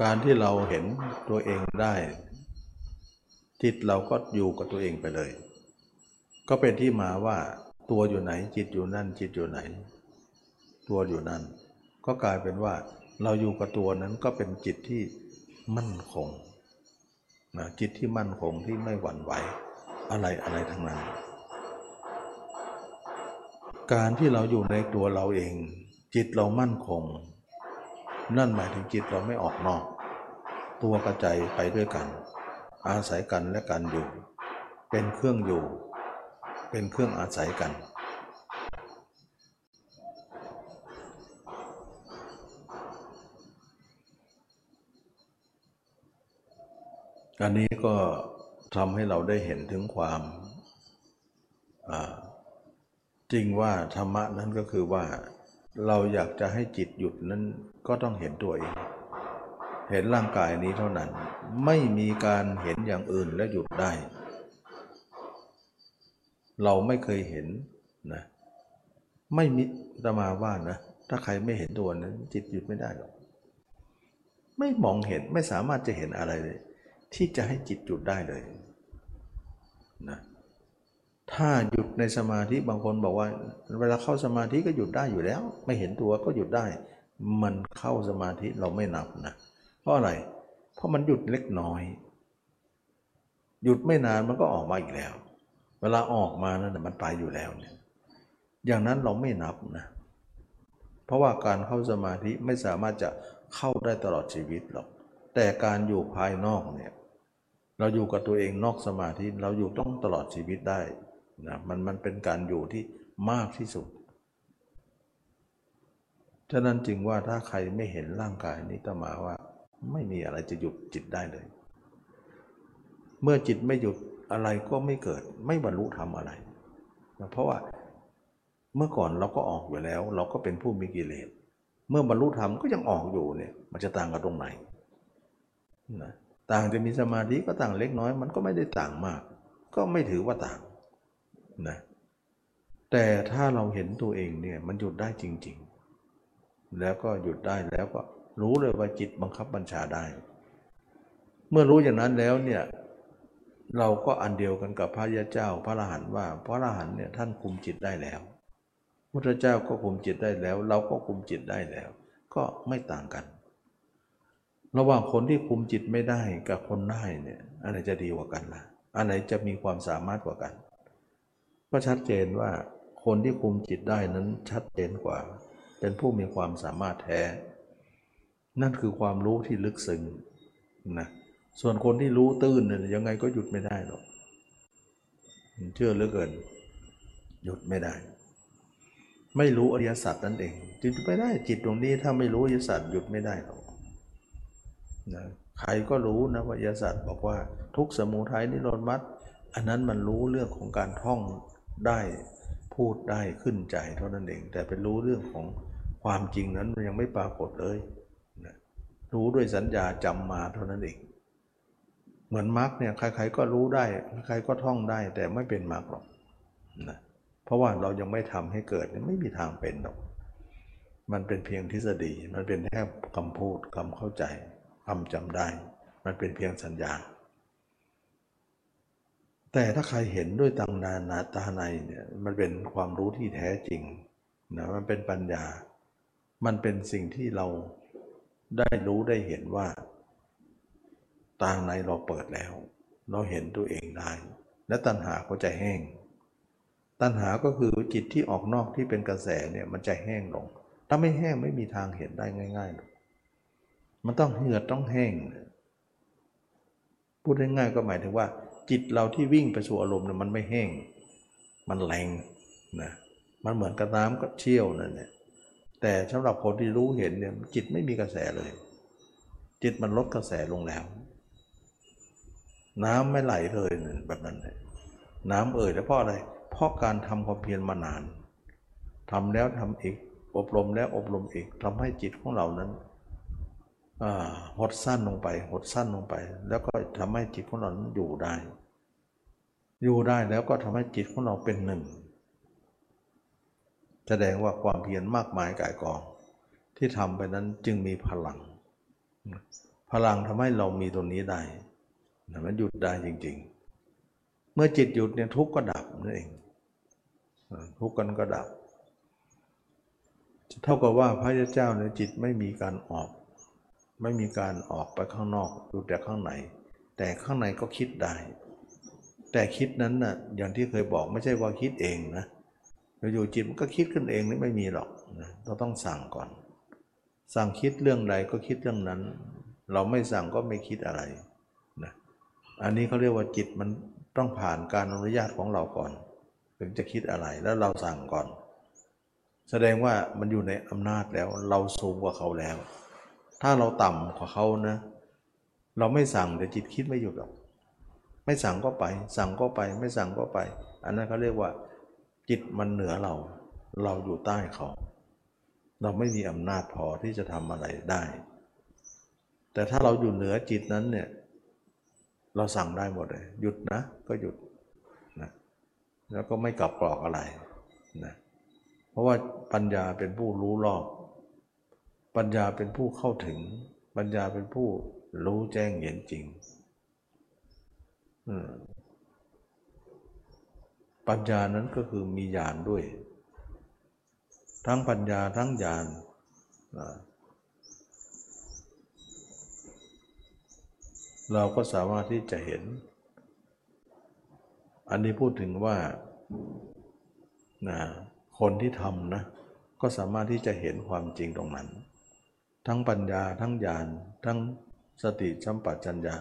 การที่เราเห็นตัวเองได้ จิตเราก็อยู่กับตัวเองไปเลย ก็เป็นที่มาว่าตัวอยู่ไหน จิตอยู่นั่น จิตอยู่ไหน ตัวอยู่นั่น ก็กลายเป็นว่า เราอยู่กับตัวนั้นก็เป็นจิตที่มั่นคงนะจิตที่มั่นคงที่ไม่หวั่นไหวอะไรอะไรทั้งนั้น การที่เราอยู่ในตัวเราเอง จิตเรามั่นคง นั่นหมายถึงจิตเราไม่ออกนอก ตัวกระใจไปด้วยกัน อาศัยกันและกันอยู่ เป็นเครื่องอยู่ เป็นเครื่องอาศัยกัน อันนี้ก็ทำให้เราได้เห็นถึงความจริงว่าธรรมะนั้นก็คือว่าเราอยากจะให้จิตหยุดนั้น ก็ต้องเห็นตัวเอง เห็นร่างกายนี้เท่านั้น ไม่มีการเห็นอย่างอื่นและหยุดได้ เราไม่เคยเห็นนะ ไม่มิตมาว่านะ ถ้าใครไม่เห็นตัวนั้น จิตหยุดไม่ได้หรอก ไม่มองเห็นไม่สามารถจะเห็นอะไรเลย ที่จะให้จิตหยุดได้เลยนะถ้าหยุดในสมาธิบางคนบอกว่า เวลาเข้าสมาธิก็หยุดได้อยู่แล้ว ไม่เห็นตัวก็หยุดได้ มันเข้าสมาธิเราไม่นับนะ เพราะอะไร เพราะมันหยุดเล็กน้อย หยุดไม่นานมันก็ออกมาอีกแล้ว เวลาออกมานั่นมันไปอยู่แล้วเนี่ย อย่างนั้นเราไม่นับนะ เพราะว่าการเข้าสมาธิไม่สามารถจะเข้าได้ตลอดชีวิตหรอก แต่การอยู่ภายนอกเนี่ย เราอยู่กับตัวเองนอกสมาธิเราอยู่ต้องตลอดชีวิตได้นะ มันมันเป็นการอยู่ที่มากที่สุด ฉะนั้นจึงว่าถ้าใครไม่เห็นร่างกายนี้ตมาว่า ไม่มีอะไรจะหยุดจิตได้เลย เมื่อจิตไม่หยุดอะไรก็ไม่เกิด ไม่บรรลุธรรมอะไร เพราะว่าเมื่อก่อนเราก็ออกอยู่แล้ว เราก็เป็นผู้มีกิเลสเมื่อบรรลุธรรมก็ยังออกอยู่เนี่ย มันจะต่างกันตรงไหนนะต่างจะมีสมาธิก็ต่างเล็กน้อย มันก็ไม่ได้ต่างมาก ก็ไม่ถือว่าต่างนะแต่ถ้าเราเห็นตัวเองเนี่ยมันหยุดได้จริง แล้วก็หยุดได้แล้วก็รู้เลยว่าจิตบังคับบัญชาได้ เมื่อรู้อย่างนั้นแล้วเนี่ยเราก็อันเดียวกันกับพระยาเจ้า พระอรหันต์ว่า พระอรหันต์เนี่ยท่านคุมจิตได้แล้วพุทธเจ้าก็คุมจิตได้แล้ว เราก็คุมจิตได้แล้ว ก็ไม่ต่างกัน ระหว่างคนที่คุมจิตไม่ได้กับคนได้เนี่ยอะไรจะดีกว่ากันล่ะอันไหนจะมีความสามารถกว่ากัน ก็ชัดเจนว่าคนที่คุมจิตได้นั้นชัดเจนกว่า เป็นผู้มีความสามารถแท้ นั่นคือความรู้ที่ลึกซึ้งนะส่วนคนที่รู้ตื้นเนี่ยยังไงก็หยุดไม่ได้หรอกเชื่อเหลือเกิน หยุดไม่ได้ ไม่รู้อริยสัจนั่นเองหยุดไม่ได้จิตตรงนี้ถ้าไม่รู้อริยสัจหยุดไม่ได้หรอกนะใครก็รู้นะว่าอริยสัจบอกว่าทุกสมุทัยนิโรธมรรคอันนั้นมันรู้เรื่องของการท่องได้พูดได้ขึ้นใจเท่านั้นเอง แต่เป็นรู้เรื่องของ ความจริงนั้นมันยังไม่ปรากฏเลยนะรู้ด้วยสัญญาจำมาเท่านั้นเอง เหมือนมรรคเนี่ยใครๆก็รู้ได้ใครก็ท่องได้แต่ไม่เป็นมรรคหรอกนะเพราะว่าเรายังไม่ทำให้เกิดไม่มีทางเป็นหรอก มันเป็นเพียงทฤษฎี มันเป็นแค่คำพูดคำเข้าใจคำจำได้ มันเป็นเพียงสัญญา แต่ถ้าใครเห็นด้วยตังนานาตาในเนี่ยมันเป็นความรู้ที่แท้จริงนะมันเป็นปัญญา มันเป็นสิ่งที่เราได้รู้ได้เห็นว่าตาในเราเปิดแล้ว เราเห็นตัวเองได้ และตัณหาก็จะแห้ง ตัณหาก็คือจิตที่ออกนอกที่เป็นกระแสเนี่ยมันจะแห้งลง ถ้าไม่แห้งไม่มีทางเห็นได้ง่ายๆ มันต้องเหือดต้องแห้ง พูดง่ายๆก็หมายถึงว่า จิตเราที่วิ่งไปสู่อารมณ์เนี่ยมันไม่แห้ง มันแรงนะ มันเหมือนกับน้ำก็เชี่ยวนั่นแหละ แต่สำหรับคนที่รู้เห็นเนี่ยจิตไม่มีกระแสเลย จิตมันลดกระแสลงแล้ว น้ำไม่ไหลเลยแบบนั้นเลยน้ำเอ่ยแล้วเพราะอะไร เพราะการทำความเพียรมานานทำแล้วทำอีก อบรมแล้วอบรมอีกทำให้จิตของเรานั้นหดสั้นลงไป หดสั้นลงไป แล้วก็ทำให้จิตของเราอยู่ได้ อยู่ได้แล้วก็ทำให้จิตของเราเป็นหนึ่ง แสดงว่าความเพียรมากมายกายกอง ที่ทำไปนั้นจึงมีพลัง พลังทำให้เรามีตรงนี้ได้มันหยุดได้จริง ๆ เมื่อจิตหยุดเนี่ยทุกข์ก็ดับนั่นเอง ทุกข์กันก็ดับ เท่ากับว่าพระเจ้าในจิตไม่มีการออก ไม่มีการออกไปข้างนอกดูแต่ข้างใน แต่ข้างในก็คิดได้ แต่คิดนั้นนะ่ะอย่างที่เคยบอกไม่ใช่ว่าคิดเองนะ อยู่จิตมันก็คิดขึ้นเองนี่ไม่มีหรอกเราต้องสั่งก่อน สั่งคิดเรื่องใดก็คิดเรื่องนั้น เราไม่สั่งก็ไม่คิดอะไรนะอันนี้เขาเรียกว่าจิตมันต้องผ่านการอนุญาตของเราก่อน ถึงจะคิดอะไรแล้วเราสั่งก่อน แสดงว่ามันอยู่ในอำนาจแล้วเราสูงกว่าเขาแล้ว ถ้าเราต่ำกว่าเขานะ เราไม่สั่งแต่จิตคิดไม่หยุดหรอก ไม่สั่งก็ไป สั่งก็ไป ไม่สั่งก็ไป อันนั้นเขาเรียกว่า จิตมันเหนือเรา เราอยู่ใต้เขา เราไม่มีอำนาจพอที่จะทำอะไรได้ แต่ถ้าเราอยู่เหนือจิตนั้นเนี่ย เราสั่งได้หมดเลย หยุดนะ ก็หยุดนะแล้วก็ไม่กลับกรอกอะไรนะเพราะว่าปัญญาเป็นผู้รู้รอบ ปัญญาเป็นผู้เข้าถึง ปัญญาเป็นผู้รู้แจ้งเห็นจริง ปัญญานั้นก็คือมีญาณด้วย ทั้งปัญญาทั้งญาณเราก็สามารถที่จะเห็น อันนี้พูดถึงว่านะคนที่ทำนะ ก็สามารถที่จะเห็นความจริงตรงนั้น ทั้งปัญญาทั้งญาณทั้งสติสัมปชัญญะ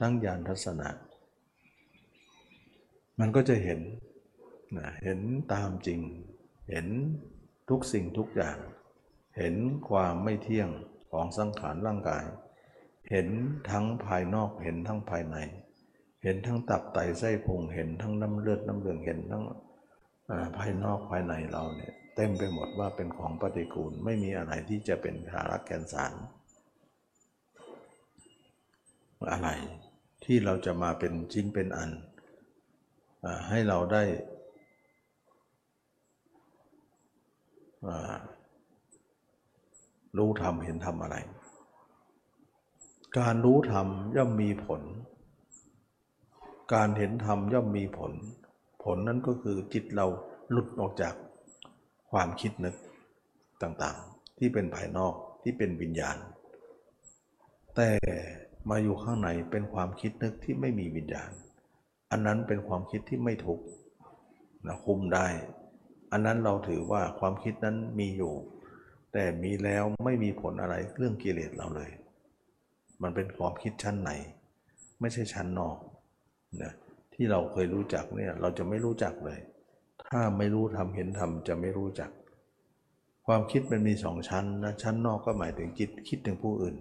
ทั้งญาณทัศนะมันก็จะเห็น นะเห็นตามจริง เห็นทุกสิ่งทุกอย่าง เห็นความไม่เที่ยงของสังขารร่างกาย เห็นทั้งภายนอกเห็นทั้งภายใน เห็นทั้งตับไตไส้พุงเห็นทั้งน้ำเลือดน้ำเหลืองเห็นทั้งภายนอกภายในเราเนี่ยเต็มไปหมดว่าเป็นของปฏิกูลไม่มีอะไรที่จะเป็นสาระแกนสาร อะไรที่เราจะมาเป็นชิ้นเป็นอัน ให้เราได้ รู้ธรรมเห็นธรรมอะไร การรู้ธรรมย่อมมีผล การเห็นธรรมย่อมมีผล ผลนั้นก็คือจิตเราหลุดออกจากความคิดนึกต่างๆ ที่เป็นภายนอกที่เป็นวิญญาณ แต่มาอยู่ข้างในเป็นความคิดนึกที่ไม่มีวิญญาณ อันนั้นเป็นความคิดที่ไม่ถูกนะคุมได้ อันนั้นเราถือว่าความคิดนั้นมีอยู่ แต่มีแล้วไม่มีผลอะไรเรื่องกิเลสเราเลย มันเป็นความคิดชั้นไหน ไม่ใช่ชั้นนอกนะที่เราเคยรู้จักเนี่ยเราจะไม่รู้จักเลย ถ้าไม่รู้ทำเห็นทำจะไม่รู้จัก ความคิดมันมีสองชั้นนะชั้นนอกก็หมายถึงจิตคิดถึงผู้อื่น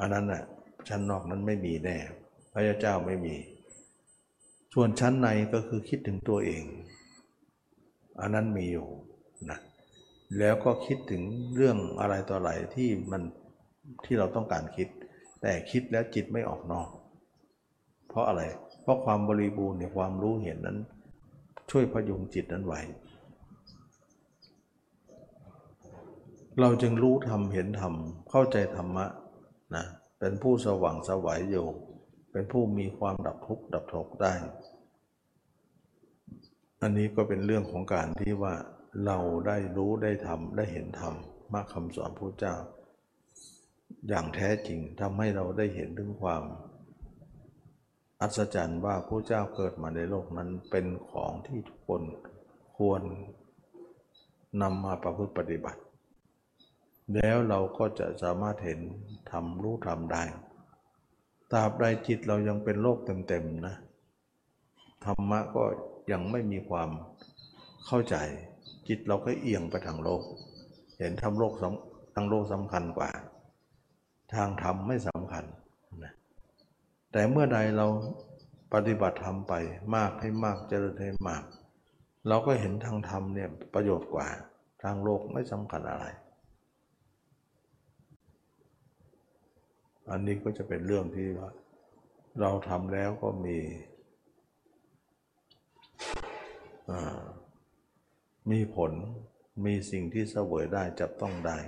อันนั้นน่ะชั้นนอกนั้นไม่มีแน่ พระเจ้าไม่มี ส่วนชั้นในก็คือคิดถึงตัวเอง อันนั้นมีอยู่นะแล้วก็คิดถึงเรื่องอะไรต่ออะไรที่มันที่เราต้องการคิด แต่คิดแล้วจิตไม่ออกนอก เพราะอะไร เพราะความบริบูรณ์ในความรู้เห็นนั้น ช่วยพยุงจิตนั้นไว้เราจึงรู้ธรรมเห็นธรรมเข้าใจธรรมะนะเป็นผู้สว่างสวัยอยู่ เป็นผู้มีความดับทุกข์ดับทุกข์ได้ อันนี้ก็เป็นเรื่องของการที่ว่าเราได้รู้ได้ทำได้เห็นธรรมมากคำสอนพระเจ้า อย่างแท้จริงทำให้เราได้เห็นถึงความ อัศจรรย์ว่าพระเจ้าเกิดมาในโลกนั้นเป็นของที่ทุกคนควรนำมาประพฤติปฏิบัติ แล้วเราก็จะสามารถเห็นทำรู้ทำได้ตราบใดจิตเรายังเป็นโลกเต็มๆนะธรรมะก็ ยังไม่มีความเข้าใจ จิตเราก็เอียงไปทางโลก เห็นทำโลกทางโลกสำคัญกว่า ทางธรรมไม่สำคัญนะแต่เมื่อใดเราปฏิบัติธรรมไปมากให้มากเจริญให้มาก เราก็เห็นทางธรรมเนี่ยประโยชน์กว่า ทางโลกไม่สำคัญอะไร อันนี้ก็จะเป็นเรื่องที่ว่า เราทำแล้วก็มี มีผลมีสิ่งที่เสวยได้จับต้องได้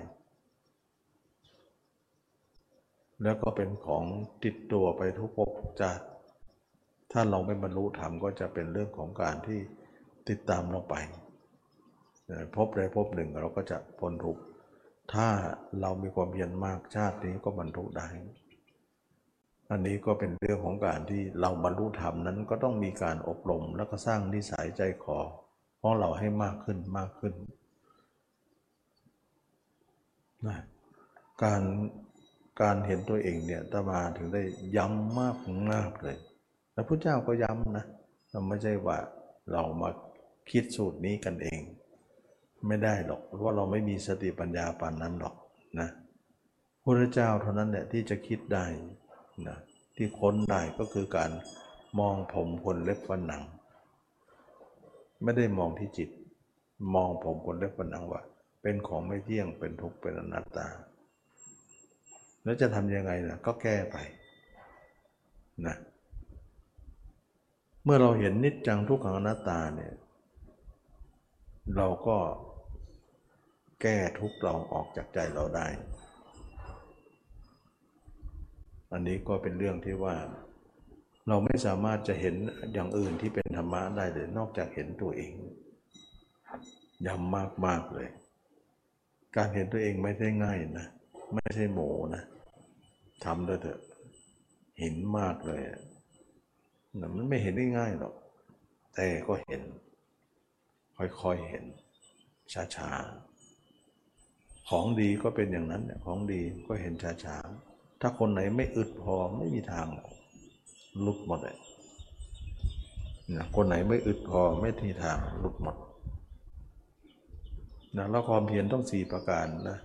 แล้วก็เป็นของติดตัวไปทุกภพจาติถ้าเราไม่บรรลุธรรมก็จะเป็นเรื่องของการที่ติดตามเราไปพบใดพบหนึ่งเราก็จะพ้นทุกข์ถ้าเรามีความเพียรมากชาตินี้ก็บรรลุได้ อันนี้ก็เป็นเรื่องของการที่เราบรรลุธรรมนั้นก็ต้องมีการอบรมแล้วก็สร้างนิสัยใจคอของเราให้มากขึ้นมากขึ้นนะการการเห็นตัวเองเนี่ยตมาถึงได้ย้ำมากมากเลย แล้วพระเจ้าก็ย้ำนะเราไม่ใช่ว่าเรามาคิดสูตรนี้กันเอง ไม่ได้หรอกเพราะเราไม่มีสติปัญญาปานนั้นหรอกนะพระเจ้าเท่านั้นแหละที่จะคิดได้ นะที่ค้นได้ก็คือการมองผมขนเล็บฟันหนัง ไม่ได้มองที่จิต มองผมขนเล็บฟันหนังว่า เป็นของไม่เที่ยงเป็นทุกข์เป็นอนัตตา แล้วจะทำยังไงนะก็แก้ไปนะเมื่อเราเห็นนิจจังทุกขังอนัตตาเนี่ยเราก็แก้ทุกเราออกจากใจเราได้ อันนี้ก็เป็นเรื่องที่ว่า เราไม่สามารถจะเห็นอย่างอื่นที่เป็นธรรมะได้เลยนอกจากเห็นตัวเองย้ำมากมากๆเลย การเห็นตัวเองไม่ได้ง่ายนะ ไม่ใช่โหมนะทำด้วยเถอะ เห็นมากเลยอะนะมันไม่เห็นได้ง่ายหรอก แต่ก็เห็น ค่อยๆเห็น ช้าๆ ของดีก็เป็นอย่างนั้นเนี่ยของดีก็เห็นช้าๆ ถ้าคนไหนไม่อึดพอไม่มีทางลุดหมดเลยนะคนไหนไม่อึดพอไม่ทีทางลุดหมดนะแล้วความเพียรต้องสี่ประการนะ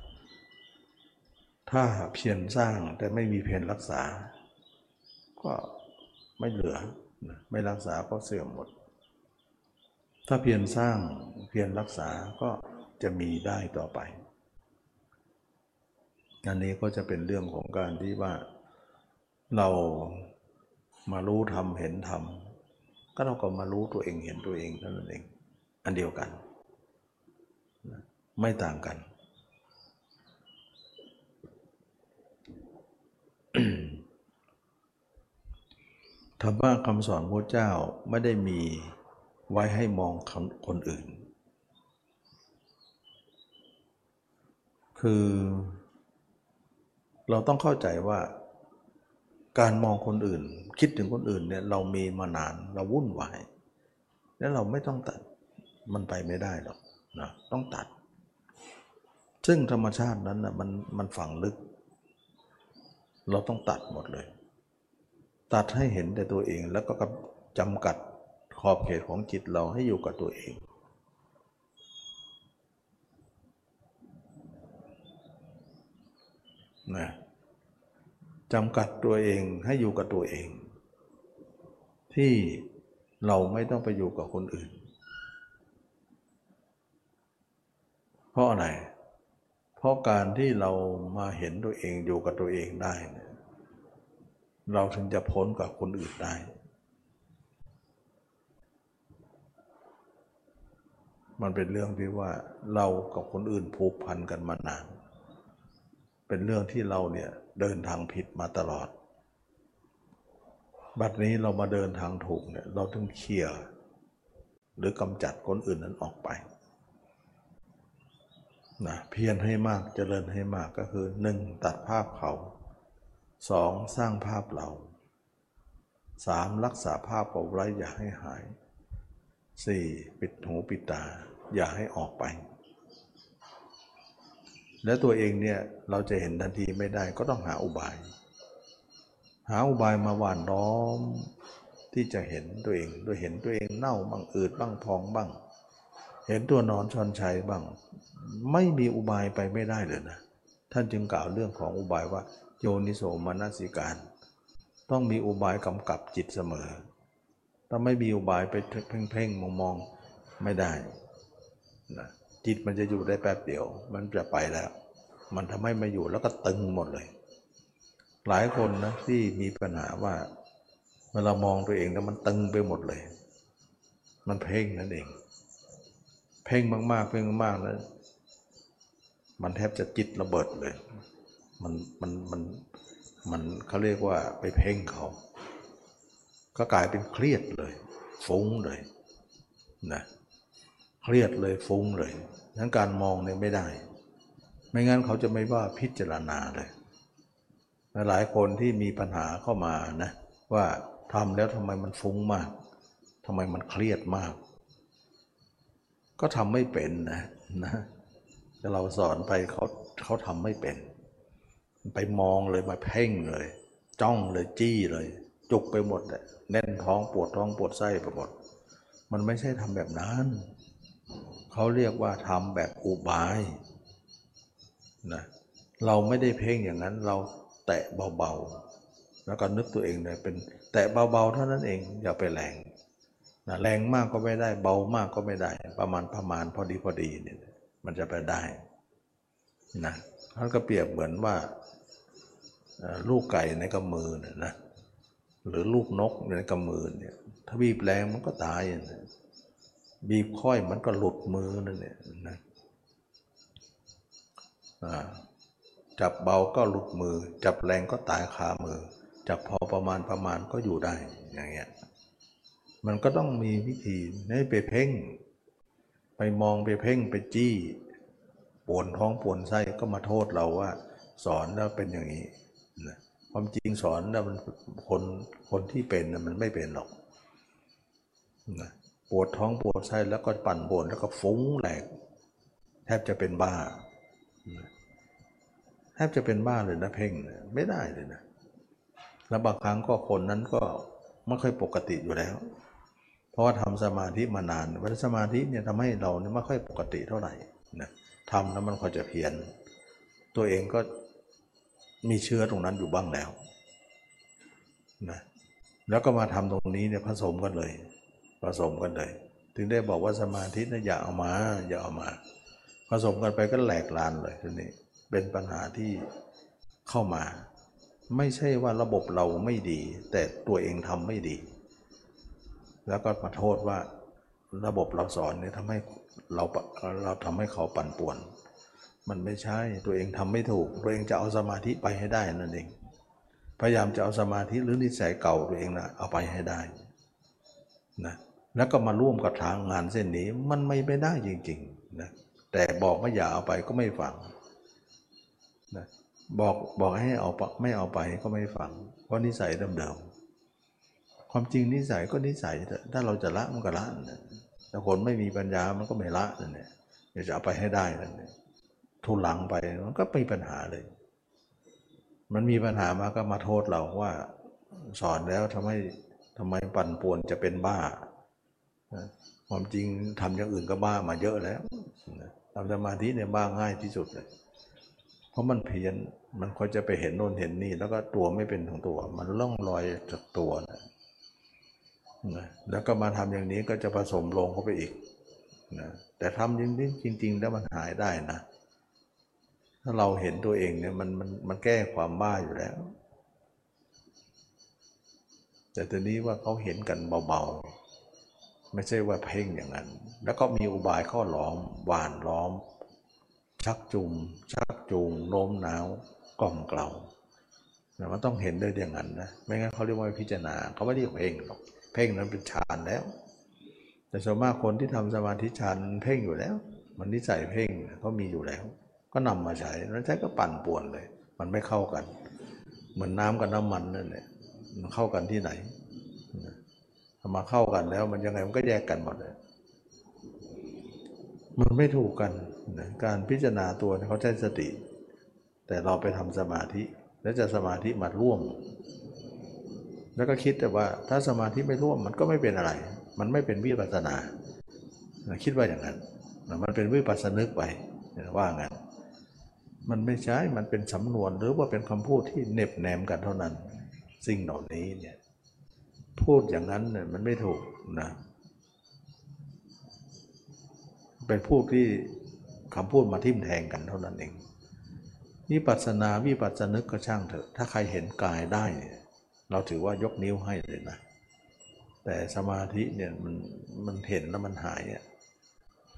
ถ้าเพียรสร้างแต่ไม่มีเพียรรักษา ก็ไม่เหลือนะไม่รักษาก็เสื่อมหมด ถ้าเพียรสร้างเพียรรักษาก็จะมีได้ต่อไป อันนี้ก็จะเป็นเรื่องของการที่ว่าเรามารู้ทำเห็นทำก็เราก็มารู้ตัวเองเห็นตัวเองนั้นเอง อันเดียวกัน ไม่ต่างกันธรรมะคำสอนพระเจ้าไม่ได้มีไว้ให้มองคนอื่น คือ เราต้องเข้าใจว่า การมองคนอื่น คิดถึงคนอื่นเนี่ยเรามีมานานเราวุ่นวาย แล้วเราไม่ต้องตัดมันไปไม่ได้หรอกนะต้องตัด ซึ่งธรรมชาตินั้นนะมันมันฝังลึก เราต้องตัดหมดเลย ตัดให้เห็นแต่ตัวเองแล้วก็จำกัดขอบเขตของจิตเราให้อยู่กับตัวเอง นะจำกัดตัวเองให้อยู่กับตัวเอง ที่เราไม่ต้องไปอยู่กับคนอื่น เพราะอะไร เพราะการที่เรามาเห็นตัวเองอยู่กับตัวเองได้เนี่ยเราถึงจะพ้นกับคนอื่นได้ มันเป็นเรื่องที่ว่าเรากับคนอื่นผูกพันกันมานาน เป็นเรื่องที่เราเนี่ยเดินทางผิดมาตลอด บัดนี้เรามาเดินทางถูกเนี่ยเราต้องเคลียร์หรือกำจัดคนอื่นนั้นออกไปนะเพียรให้มากเจริญให้มากก็คือหนึ่งตัดภาพเขาสองสร้างภาพเราสามรักษาภาพเอาไว้อย่าให้หายสี่ปิดหูปิดตาอย่าให้ออกไป แล้วตัวเองเนี่ยเราจะเห็นทันทีไม่ได้ก็ต้องหาอุบาย หาอุบายมาหว่านล้อมที่จะเห็นตัวเองโดยเห็นตัวเองเน่าบ้างอืดบ้างพองบ้าง เห็นตัวนอนชอนชัยบ้าง ไม่มีอุบายไปไม่ได้เลยนะ ท่านจึงกล่าวเรื่องของอุบายว่า โยนิโสมนสิการ ต้องมีอุบายกำกับจิตเสมอ ถ้าไม่มีอุบายไปเพ่งๆมองๆไม่ได้นะ จิตมันจะอยู่ได้แป๊บเดียว มันจะไปแล้ว มันทำให้มาอยู่แล้วก็ตึงหมดเลย หลายคนนะที่มีปัญหาว่าเวลามองตัวเองแล้วมันตึงไปหมดเลย มันเพ่งนั่นเอง เพ่งมากๆเพ่งมากๆแล้วมันแทบจะจิตระเบิดเลย มันมันมันมันเขาเรียกว่าไปเพ่งเขา ก็กลายเป็นเครียดเลย ฟุ้งเลยนะเครียดเลยฟุ้งเลย ทั้งการมองเนี่ยไม่ได้ ไม่งั้นเขาจะไม่ว่าพิจารณาเลย หลายคนที่มีปัญหาเข้ามานะว่าทำแล้วทำไมมันฟุ้งมากทำไมมันเครียดมาก ก็ทำไม่เป็นนะนะแต่เราสอนไปเขาเขาทำไม่เป็น ไปมองเลยมาเพ่งเลย จ้องเลยจี้เลย จุกไปหมดเลยแน่นท้องปวดท้องปวดไส้ไปหมด มันไม่ใช่ทำแบบนั้น เขาเรียกว่าทำแบบอุบายนะเราไม่ได้เพ่งอย่างนั้นเราแตะเบาๆ แล้วก็นึกตัวเองเลยเป็นแตะเบาๆเท่านั้นเองอย่าไปแรงนะแรงมากก็ไม่ได้เบามากก็ไม่ได้ ประมาณประมาณพอดีพอดีเนี่ยมันจะไปได้นะท่านก็เปรียบเหมือนว่าลูกไก่ในกำมือเนี่ยนะหรือลูกนกในกำมือเนี่ยถ้าบีบแรงมันก็ตายนะ บีบค่อยมันก็หลุดมือนั่นเนี่ยนะจับเบาก็หลุดมือ จับแรงก็ตายคามือจากพอประมาณประมาณก็อยู่ได้อย่างเงี้ยมันก็ต้องมีวิธีไม่ไปเพ่ง ไปมองไปเพ่งไปจี้ปวดท้องปวดไส้ก็มาโทษเราว่า สอนแล้วเป็นอย่างนี้นะความจริงสอนแล้วมันคนคนที่เป็นมันไม่เป็นหรอกนะ ปวดท้องปวดไส้แล้วก็ปั่นป่วนแล้วก็ฟุ้งแหลก แทบจะเป็นบ้า แทบจะเป็นบ้าเลยนะเพ่งเนี่ยไม่ได้เลยนะแล้วบางครั้งก็คนนั้นก็ไม่ค่อยปกติอยู่แล้ว เพราะว่าทำสมาธิมานานวันสมาธิเนี่ยทำให้เราเนี่ยไม่ค่อยปกติเท่าไหร่นะทำแล้วมันก็จะเพี้ยน ตัวเองก็มีเชื้อตรงนั้นอยู่บ้างแล้วนะแล้วก็มาทำตรงนี้เนี่ยผสมกันเลย ผสมกันเลย ถึงได้บอกว่าสมาธินี่ยอย่าเอามา อย่าเอามา ผสมกันไปก็แหลกลานเลยทีนี้เป็นปัญหาที่เข้ามา ไม่ใช่ว่าระบบเราไม่ดี แต่ตัวเองทำไม่ดี แล้วก็มาโทษว่าระบบเราสอนเนี่ยทำให้เราเราทำให้เขาปั่นป่วน มันไม่ใช่ตัวเองทำไม่ถูก ตัวเองจะเอาสมาธิไปให้ได้นั่นเองพยายามจะเอาสมาธิหรือนิสัยเก่าตัวเองนะเอาไปให้ได้นะ แล้วก็มาร่วมกับทางงานเส้นนี้มันไม่ไปได้จริงๆนะแต่บอกว่าอย่าเอาไปก็ไม่ฟังนะบอกบอกให้เอาไปไม่เอาไปก็ไม่ฟังเพราะนิสัยเดิมๆความจริงนิสัยก็นิสัยแต่ถ้าเราจะละมันก็ละนะแต่คนไม่มีปัญญามันก็ไม่ละนั่นแหละอยากจะเอาไปให้ได้นั่นแหละทุลังไปมันก็ไม่มีปัญหาเลย มันมีปัญหามาก็มาโทษเราว่า สอนแล้วทำให้ทำไมปั่นป่วนจะเป็นบ้า ความจริงทำอย่างอื่นก็บ้ามาเยอะแล้วทำสมาธิเนี่ยบ้าง่ายที่สุดเลย เพราะมันเพี้ยน มันก็จะไปเห็นโน่นเห็นนี่ แล้วก็ตัวไม่เป็นของตัว มันล่องลอยจากตัวนะแล้วก็มาทำอย่างนี้ก็จะผสมลงเข้าไปอีกนะแต่ทำจริงจริงแล้วมันหายได้นะ ถ้าเราเห็นตัวเองเนี่ยมันมันมันแก้ความบ้าอยู่แล้ว แต่ทีนี้ว่าเขาเห็นกันเบาๆ ไม่ใช่ว่าเพ่งอย่างนั้น แล้วก็มีอุบายข้อล้อมหวานล้อม ชักจูงชักจูงโน้มน้าวกล่อมเกลาแต่มันต้องเห็นได้อย่างนั้นนะ ไม่งั้นเขาเรียกว่าพิจารณาเขาไม่เรียกเพ่งหรอก เพ่งนั้นเป็นฌานแล้ว แต่ส่วนมากคนที่ทำสมาธิฌานเพ่งอยู่แล้ว มันนิสัยเพ่งเขามีอยู่แล้ว ก็นำมาใช้แล้วใช้ก็ปั่นป่วนเลย มันไม่เข้ากัน เหมือนน้ำกับน้ำมันนั่นแหละมันเข้ากันที่ไหน มาเข้ากันแล้ว มันยังไงมันก็แยกกันหมดเลยมันไม่ถูกกันนะการพิจารณาตัวเขาใช้สติ แต่เราไปทำสมาธิ แล้วจะสมาธิมาร่วม แล้วก็คิดแต่ว่าถ้าสมาธิไม่ร่วมมันก็ไม่เป็นอะไร มันไม่เป็นวิปัสสนานะคิดว่าอย่างนั้นนะมันเป็นวิปัสสนึกไปว่างั้นมันไม่ใช่มันเป็นสำนวนหรือว่าเป็นคำพูดที่เน็บแนมกันเท่านั้น สิ่งเหล่านี้เนี่ย พูดอย่างนั้นเนี่ยมันไม่ถูกนะเป็นพูดที่คำพูดมาทิ่มแทงกันเท่านั้นเองวิปัสสนาวิปัสสนึกก็ช่างเถอะ ถ้าใครเห็นกายได้เนี่ยเราถือว่ายกนิ้วให้เลยนะ แต่สมาธิเนี่ยมันมันเห็นแล้วมันหายอะ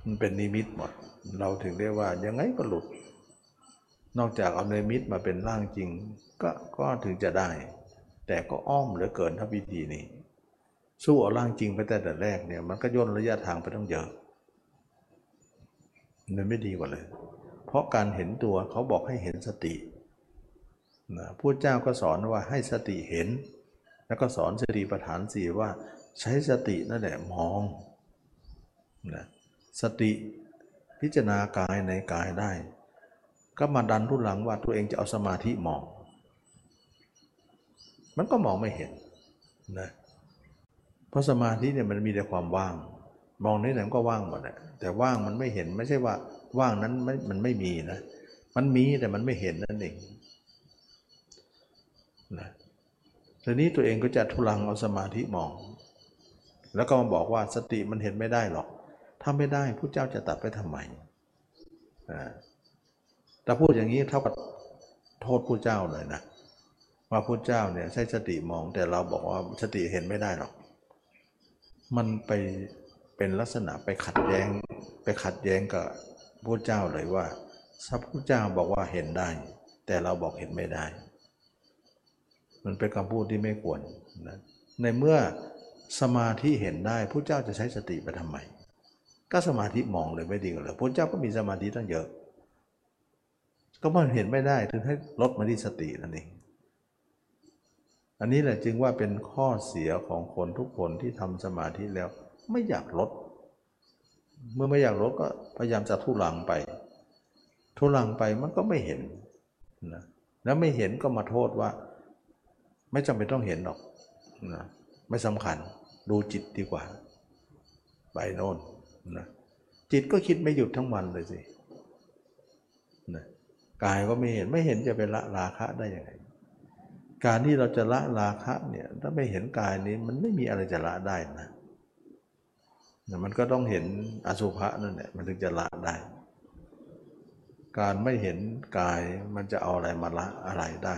มันเป็นนิมิตหมด เราถึงเรียกว่ายังไงก็หลุด นอกจากเอาเนมิตมาเป็นร่างจริง ก็ก็ถึงจะได้ แต่ก็อ้อมเหลือเกินถ้าวิธีนี้ สู้เอาร่างจริงไปแต่แต่แรกเนี่ย มันก็ย่นระยะทางไปต้องเยอะมันไม่ดีกว่าเลย เพราะการเห็นตัวเขาบอกให้เห็นสตินะพู้เจ้าก็สอนว่าให้สติเห็น แล้วก็สอนสติปัฏฐานสี่ว่า ใช้สตินั่นแหละมองนะสติพิจารณากายในกายได้ ก็มาดันทุนหลังว่าตัวเองจะเอาสมาธิมอง มันก็มองไม่เห็นนะเพราะสมาธิเนี่ยมันมีแต่ความว่าง มองนี่ไหนมันก็ว่างหมดแหละแต่ว่างมันไม่เห็นไม่ใช่ว่าว่างนั้นม่มันไม่มีนะ มันมีแต่มันไม่เห็นนั่นเองนะทีนี้ตัวเองก็จะทุลังเอาสมาธิมอง แล้วก็มาบอกว่าสติมันเห็นไม่ได้หรอก ถ้าไม่ได้ผู้เจ้าจะตัดไปทำไมนะแต่พูดอย่างนี้เท่ากับโทษผู้เจ้าเลยนะ ว่าผู้เจ้าเนี่ยใช้สติมองแต่เราบอกว่าสติเห็นไม่ได้หรอก มันไปเป็นลักษณะไปขัดแย้งไปขัดแย้งกับพระเจ้าเลยว่าพระพุทธเจ้าบอกว่าเห็นได้ แต่เราบอกเห็นไม่ได้ มันเป็นคำพูดที่ไม่ควรนะในเมื่อสมาธิเห็นได้พระเจ้าจะใช้สติไปทำไม ก็สมาธิมองเลยไม่ดีกันเลยพระเจ้าก็มีสมาธิตั้งเยอะ ก็มันเห็นไม่ได้ถึงให้ลดมาที่สตินั่นเอง อันนี้แหละจึงว่าเป็นข้อเสียของคนทุกคนที่ทำสมาธิแล้ว ไม่อยากลด เมื่อไม่อยากลดก็พยายามจะทุลังไป ทุลังไปมันก็ไม่เห็นนะแล้วไม่เห็นก็มาโทษว่า ไม่จำเป็นต้องเห็นหรอกนะไม่สำคัญดูจิตดีกว่า ไปโน่นนะจิตก็คิดไม่หยุดทั้งวันเลยสินะกายก็ไม่เห็นไม่เห็นจะเป็นละราคะได้ยังไง การที่เราจะละราคะเนี่ยถ้าไม่เห็นกายนี้มันไม่มีอะไรจะละได้นะมันก็ต้องเห็นอสุภะนั่นแหละมันถึงจะละได้ การไม่เห็นกายมันจะเอาอะไรมาละอะไรได้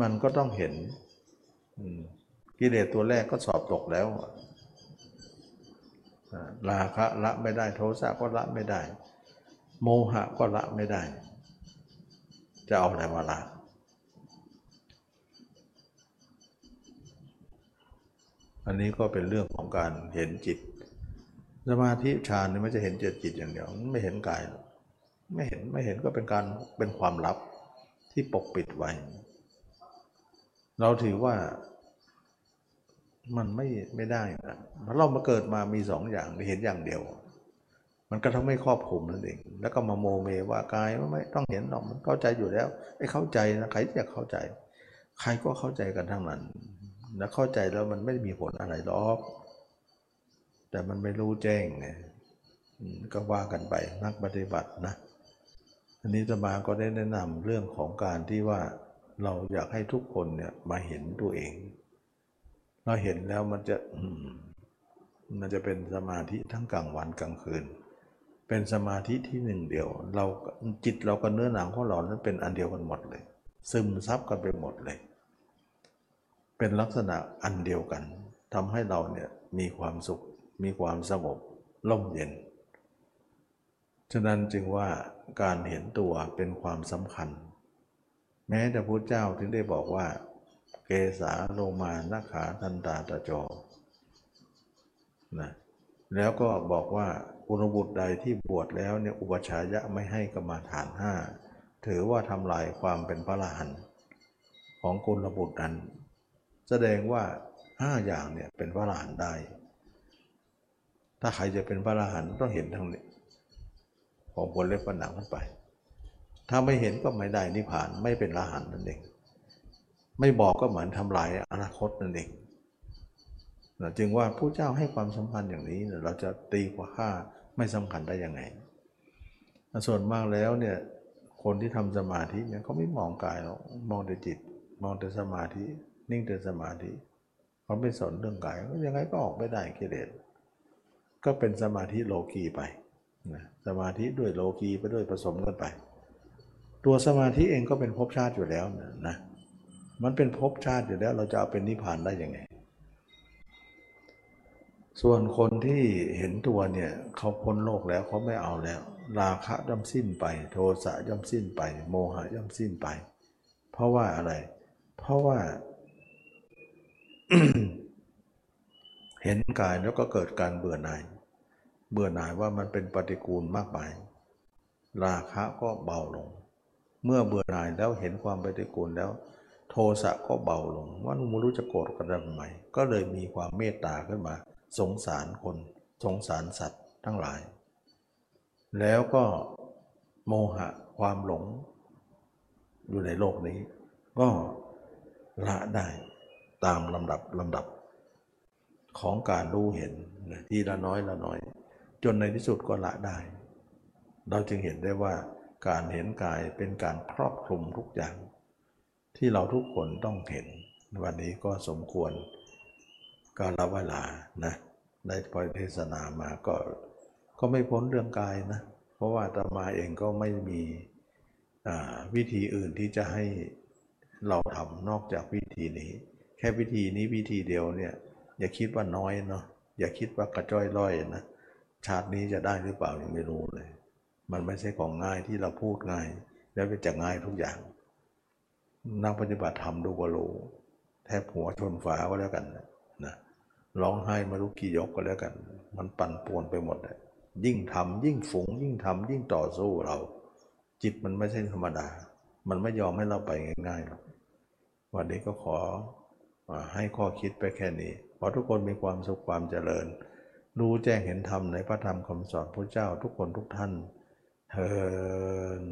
มันก็ต้องเห็นกิเลสตัวแรกก็สอบตกแล้วราคะละไม่ได้โทสะก็ละไม่ได้ โมหะก็ละไม่ได้ จะเอาอะไรมาละ อันนี้ก็เป็นเรื่องของการเห็นจิต สมาธิฌานนี่ไม่จะเห็นจิตจิตอย่างเดียวไม่เห็นกาย ไม่เห็นไม่เห็นก็เป็นการเป็นความลับที่ปกปิดไว้ เราถือว่ามันไม่ไม่ได้นะเรามาเกิดมามีสองอย่างเห็นอย่างเดียว มันก็ทำให้ครอบคลุมนั่นเอง แล้วก็มาโมเมว่ากายไม่ต้องเห็นหรอกมันเข้าใจอยู่แล้วไอ้เข้าใจนะใครจะเข้าใจ ใครก็เข้าใจกันทั้งนั้น แล้วเข้าใจแล้วมันไม่มีผลอะไรหรอก แต่มันไม่รู้แจ้งไงก็ว่ากันไปนักปฏิบัตินะ อันนี้จะมาก็ได้แนะนำเรื่องของการที่ว่าเราอยากให้ทุกคนเนี่ยมาเห็นตัวเอง เราเห็นแล้วมันจะมันจะเป็นสมาธิทั้งกลางวันกลางคืน เป็นสมาธิที่หนึ่งเดียว เราจิตเรากับเนื้อหนังของเรานั้นเป็นอันเดียวกันหมดเลย ซึมซับกันไปหมดเลย เป็นลักษณะอันเดียวกันทำให้เราเนี่ยมีความสุข มีความสงบล่มเย็น ฉะนั้นจึงว่าการเห็นตัวเป็นความสำคัญ แม้แต่พระเจ้าถึงได้บอกว่า เกสาโลมานาขาทันตาตะจอนะแล้วก็บอกว่าอุณบุตรใดที่บวชแล้วเนี่ยอุปชายะไม่ให้กรรมาฐานห้าถือว่าทำลายความเป็นพระรหันของกุลบุตรนั้น แสดงว่าห้าอย่างเนี่ยเป็นพระอรหันต์ได้ ถ้าใครจะเป็นพระอรหันต์ต้องเห็นทั้งนี้ของคนเล็บผนังขึ้นไป ถ้าไม่เห็นก็ไม่ได้นิพพานไม่เป็นอรหันต์นั่นเอง ไม่บอกก็เหมือนทำลายอนาคตนั่นเองนะจึงว่าผู้เจ้าให้ความสำคัญอย่างนี้เราจะตีกว่าค่าไม่สำคัญได้ยังไง ส่วนมากแล้วเนี่ยคนที่ทำสมาธิเนี่ยเขาไม่มองกายหรอกมองแต่จิต มองแต่สมาธิ นิ่งแต่สมาธิเขาไม่สนเรื่องกายก็ยังไงก็ออกไม่ได้กิเลสก็เป็นสมาธิโลกีไปนะสมาธิด้วยโลกีไปด้วยผสมกันไป ตัวสมาธิเองก็เป็นภพชาติอยู่แล้วนะนะมันเป็นภพชาติอยู่แล้ว เราจะเอาเป็นนิพพานได้ยังไง ส่วนคนที่เห็นตัวเนี่ยเขาพ้นโลกแล้วเขาไม่เอาแล้ว ราคะย่อมสิ้นไป โทสะย่อมสิ้นไป โมหะย่อมสิ้นไป เพราะว่าอะไร เพราะว่า เห็นกายแล้วก็เกิดการเบื่อหน่าย เบื่อหน่ายว่ามันเป็นปฏิกูลมากมายราคะก็เบาลง เมื่อเบื่อหน่ายแล้วเห็นความปฏิกูลแล้ว โทสะก็เบาลง ว่าไม่รู้จะโกรธกันทำไมก็เลยมีความเมตตาขึ้นมา สงสารคน สงสารสัตว์ทั้งหลาย แล้วก็โมหะความหลง อยู่ในโลกนี้ ก็ละได้ ตามลำดับลำดับของการรู้เห็นทีละน้อยละน้อย จนในที่สุดก็ละได้ เราจึงเห็นได้ว่าการเห็นกายเป็นการครอบคลุมทุกอย่าง ที่เราทุกคนต้องเห็น วันนี้ก็สมควรกาลเวลานะได้พอเทศนามาก็ก็ไม่พ้นเรื่องกายนะ เพราะว่าตมาเองก็ไม่มีวิธีอื่นที่จะให้เราทำนอกจากวิธีนี้ แค่วิธีนี้วิธีเดียวเนี่ย อย่าคิดว่าน้อยเนาะอย่าคิดว่ากระจ้อยร่อยนะชาตินี้จะได้หรือเปล่ายังไม่รู้เลย มันไม่ใช่ของง่ายที่เราพูดง่าย แล้วก็จะง่ายทุกอย่าง นักปฏิบัติธรรมดูก็รู้แทบหัวชนฝาก็แล้วกันนะร้องไห้ม่รู้กี่ยกก็แล้วกัน มันปั่นป่วนไปหมดเลยยิ่งทำยิ่งฝงยิ่งทำยิ่งต่อสู้เรา จิตมันไม่ใช่ธรรมดา มันไม่ยอมให้เราไปง่ายๆหรอกวันนี้ก็ขอ ให้ข้อคิดไปแค่นี้ขอทุกคนมีความสุขความเจริญ รู้แจ้งเห็นธรรมในพระธรรมคำสอนพระเจ้าทุกคนทุกท่านเธอ